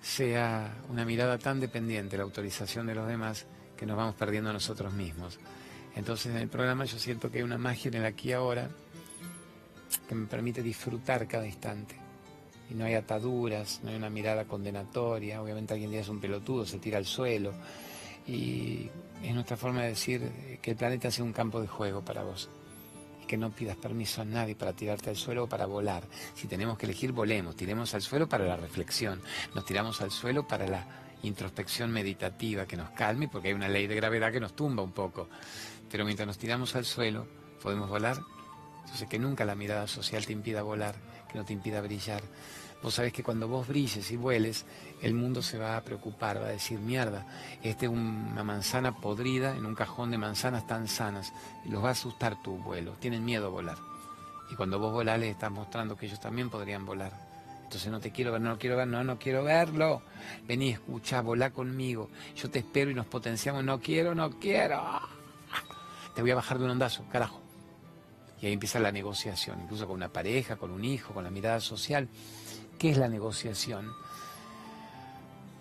sea una mirada tan dependiente de la autorización de los demás que nos vamos perdiendo a nosotros mismos. Entonces en el programa yo siento que hay una magia en el aquí y ahora que me permite disfrutar cada instante y no hay ataduras, no hay una mirada condenatoria, obviamente alguien es un pelotudo, se tira al suelo y es nuestra forma de decir que el planeta sea un campo de juego para vos y que no pidas permiso a nadie para tirarte al suelo o para volar. Si tenemos que elegir, volemos, tiremos al suelo para la reflexión, nos tiramos al suelo para la introspección meditativa que nos calme porque hay una ley de gravedad que nos tumba un poco. Pero mientras nos tiramos al suelo, podemos volar. Sé que nunca la mirada social te impida volar, que no te impida brillar. Vos sabés que cuando vos brilles y vueles, el mundo se va a preocupar, va a decir, mierda, este es una manzana podrida en un cajón de manzanas tan sanas. Los va a asustar tu vuelo, tienen miedo a volar. Y cuando vos volás les estás mostrando que ellos también podrían volar. Entonces no te quiero ver, no quiero ver, no, no quiero verlo. Vení, escucha, volá conmigo. Yo te espero y nos potenciamos. No quiero, no quiero. Te voy a bajar de un ondazo, carajo. Y ahí empieza la negociación, incluso con una pareja, con un hijo, con la mirada social. ¿Qué es la negociación?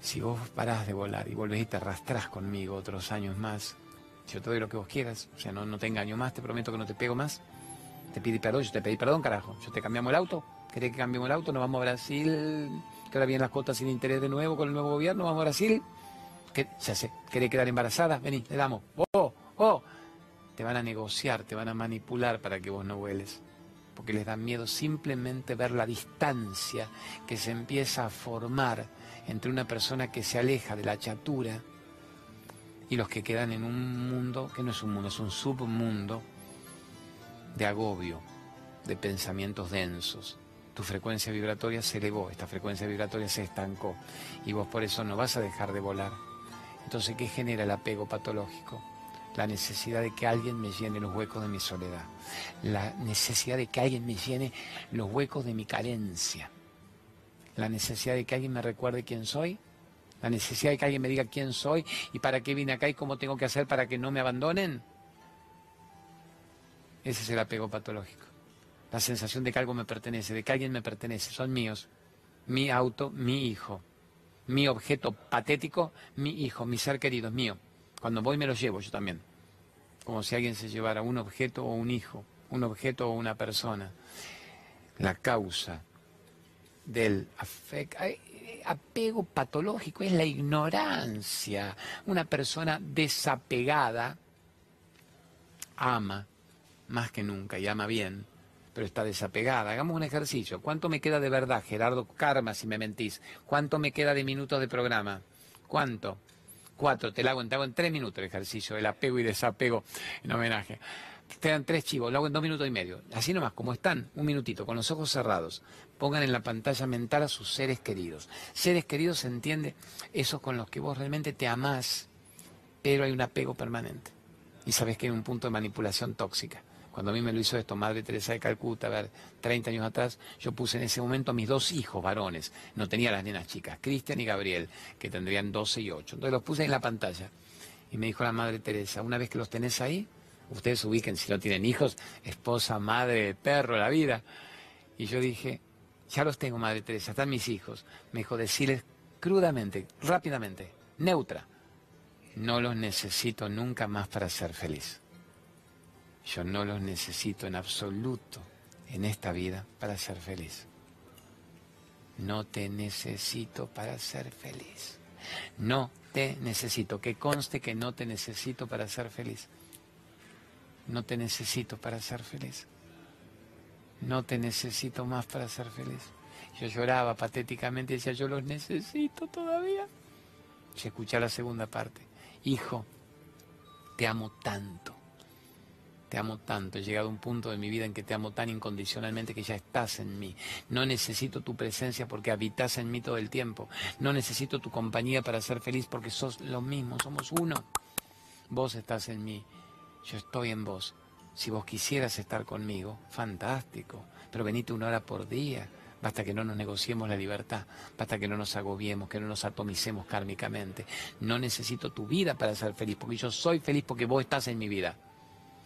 Si vos parás de volar y volvés y te arrastrás conmigo otros años más, yo te doy lo que vos quieras, o sea, no, no te engaño más, te prometo que no te pego más, te pedí perdón, yo te pedí perdón, carajo, yo te cambiamos el auto, ¿querés que cambiemos el auto? Nos vamos a Brasil, que ahora vienen las cuotas sin interés de nuevo con el nuevo gobierno, vamos a Brasil, ¿Qué? ya sé, ¿querés quedar embarazada? Vení, le damos, oh, oh, te van a negociar, te van a manipular para que vos no vueles porque les da miedo simplemente ver la distancia que se empieza a formar entre una persona que se aleja de la chatura y los que quedan en un mundo que no es un mundo, es un submundo de agobio, de pensamientos densos. Tu frecuencia vibratoria se elevó, esta frecuencia vibratoria se estancó y vos por eso no vas a dejar de volar. Entonces, ¿qué genera el apego patológico? La necesidad de que alguien me llene los huecos de mi soledad, la necesidad de que alguien me llene los huecos de mi carencia, la necesidad de que alguien me recuerde quién soy, la necesidad de que alguien me diga quién soy y para qué vine acá y cómo tengo que hacer para que no me abandonen. Ese es el apego patológico. La sensación de que algo me pertenece, de que alguien me pertenece, son míos. Mi auto, mi hijo. Mi objeto patético, mi hijo, mi ser querido, es mío. Cuando voy me lo llevo yo también. Como si alguien se llevara un objeto o un hijo, un objeto o una persona. La causa del apego patológico es la ignorancia. Una persona desapegada ama más que nunca y ama bien, pero está desapegada. Hagamos un ejercicio. ¿Cuánto me queda de verdad, Gerardo Karma, si me mentís? ¿Cuánto me queda de minutos de programa? ¿Cuánto? Cuatro, te lo hago, te hago en tres minutos el ejercicio, el apego y desapego en homenaje. Te dan tres chivos, lo hago en dos minutos y medio. Así nomás, como están, un minutito, con los ojos cerrados. Pongan en la pantalla mental a sus seres queridos. Seres queridos se entiende esos con los que vos realmente te amás, pero hay un apego permanente. Y sabes que hay un punto de manipulación tóxica. Cuando a mí me lo hizo esto Madre Teresa de Calcuta, a ver, 30 años atrás, yo puse en ese momento a mis dos hijos varones, no tenía las nenas chicas, Cristian y Gabriel, que tendrían 12 y 8. Entonces los puse en la pantalla. Y me dijo la Madre Teresa, una vez que los tenés ahí, ustedes ubiquen si no tienen hijos, esposa, madre, perro, la vida. Y yo dije, ya los tengo, Madre Teresa, están mis hijos. Me dijo, decirles crudamente, rápidamente, neutra, no los necesito nunca más para ser feliz. Yo no los necesito en absoluto en esta vida para ser feliz. No te necesito para ser feliz. No te necesito. Que conste que no te necesito para ser feliz. No te necesito para ser feliz. No te necesito más para ser feliz. Yo lloraba patéticamente y decía, yo los necesito todavía. Se escucha la segunda parte. Hijo, te amo tanto te amo tanto, he llegado a un punto de mi vida en que te amo tan incondicionalmente que ya estás en mí. No necesito tu presencia porque habitas en mí todo el tiempo. No necesito tu compañía para ser feliz porque sos lo mismo, somos uno. Vos estás en mí, yo estoy en vos. Si vos quisieras estar conmigo, fantástico, pero venite una hora por día. Basta que no nos negociemos la libertad, basta que no nos agobiemos, que no nos atomicemos kármicamente. No necesito tu vida para ser feliz, porque yo soy feliz porque vos estás en mi vida.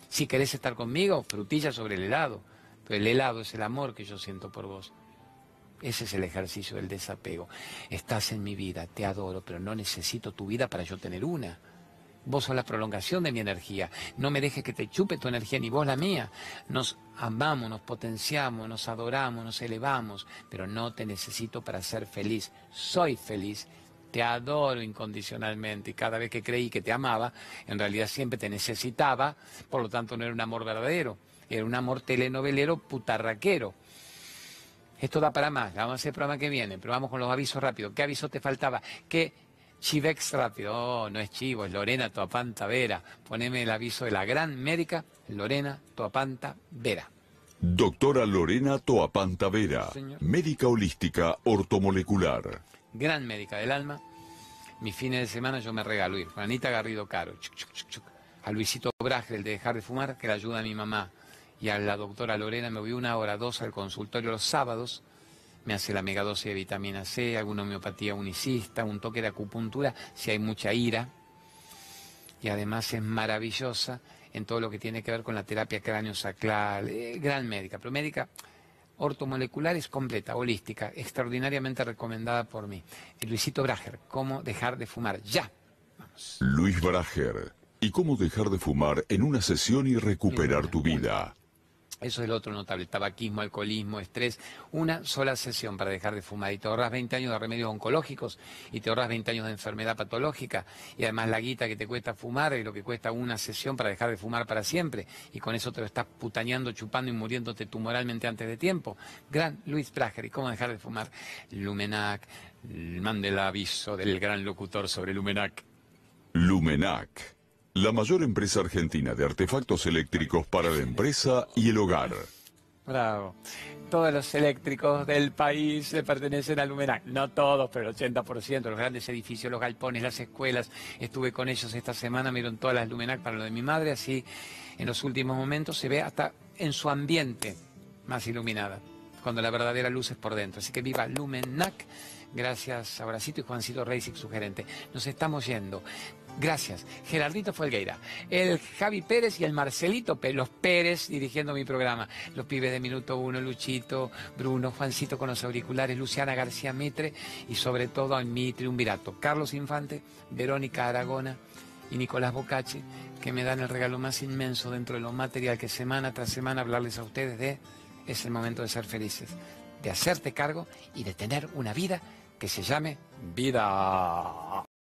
Si querés estar conmigo, frutilla sobre el helado. Pero el helado es el amor que yo siento por vos. Ese es el ejercicio del desapego. Estás en mi vida, te adoro, pero no necesito tu vida para yo tener una. Vos sos la prolongación de mi energía. No me dejes que te chupe tu energía ni vos la mía. Nos amamos, nos potenciamos, nos adoramos, nos elevamos, pero no te necesito para ser feliz. Soy feliz te adoro incondicionalmente y cada vez que creí que te amaba, en realidad siempre te necesitaba, por lo tanto no era un amor verdadero, era un amor telenovelero putarraquero. Esto da para más, vamos a hacer el programa que viene, pero vamos con los avisos rápidos. ¿Qué aviso te faltaba? ¿Qué Chivex rápido? Oh, no es Chivo, es Lorena Toapanta Vera. Poneme el aviso de la gran médica Lorena Toapanta Vera.
Doctora Lorena Toapanta Vera, médica holística ortomolecular
gran médica del alma. Mis fines de semana yo me regalo ir. Juanita Garrido Caro, a Luisito Braje, el de dejar de fumar, que le ayuda a mi mamá. Y a la doctora Lorena me voy una hora, dos al consultorio los sábados. Me hace la megadosis de vitamina C, alguna homeopatía unicista, un toque de acupuntura, si hay mucha ira. Y además es maravillosa en todo lo que tiene que ver con la terapia cráneo-sacral. Eh, gran médica, pero médica ortomolecular es completa, holística, extraordinariamente recomendada por mí. Luisito Brager, ¿cómo dejar de fumar? Ya.
Luis Brager, ¿y cómo dejar de fumar en una sesión y recuperar tu vida?
Eso es el otro notable, tabaquismo, alcoholismo, estrés. Una sola sesión para dejar de fumar y te ahorras 20 años de remedios oncológicos y te ahorras 20 años de enfermedad patológica y además la guita que te cuesta fumar y lo que cuesta una sesión para dejar de fumar para siempre y con eso te lo estás putañando, chupando y muriéndote tumoralmente antes de tiempo. Gran Luis Prager, ¿y cómo dejar de fumar? Lumenac, mande el aviso del gran locutor sobre Lumenac.
Lumenac la mayor empresa argentina de artefactos eléctricos para la empresa y el hogar.
Bravo. Todos los eléctricos del país le pertenecen a Lumenac. No todos, pero el 80%. Los grandes edificios, los galpones, las escuelas. Estuve con ellos esta semana, vieron todas las Lumenac para lo de mi madre. Así, en los últimos momentos se ve hasta en su ambiente más iluminada. Cuando la verdadera luz es por dentro. Así que viva Lumenac. Gracias, Abracito y Juancito Reisig, su gerente. Nos estamos yendo. Gracias. Gerardito Folgueira, el Javi Pérez y el Marcelito los Pérez dirigiendo mi programa. Los pibes de Minuto Uno, Luchito, Bruno, Juancito con los auriculares, Luciana García Mitre y sobre todo a mi triunvirato, Carlos Infante, Verónica Aragona y Nicolás Bocacci, que me dan el regalo más inmenso dentro de lo material que semana tras semana hablarles a ustedes de es el momento de ser felices, de hacerte cargo y de tener una vida que se llame vida.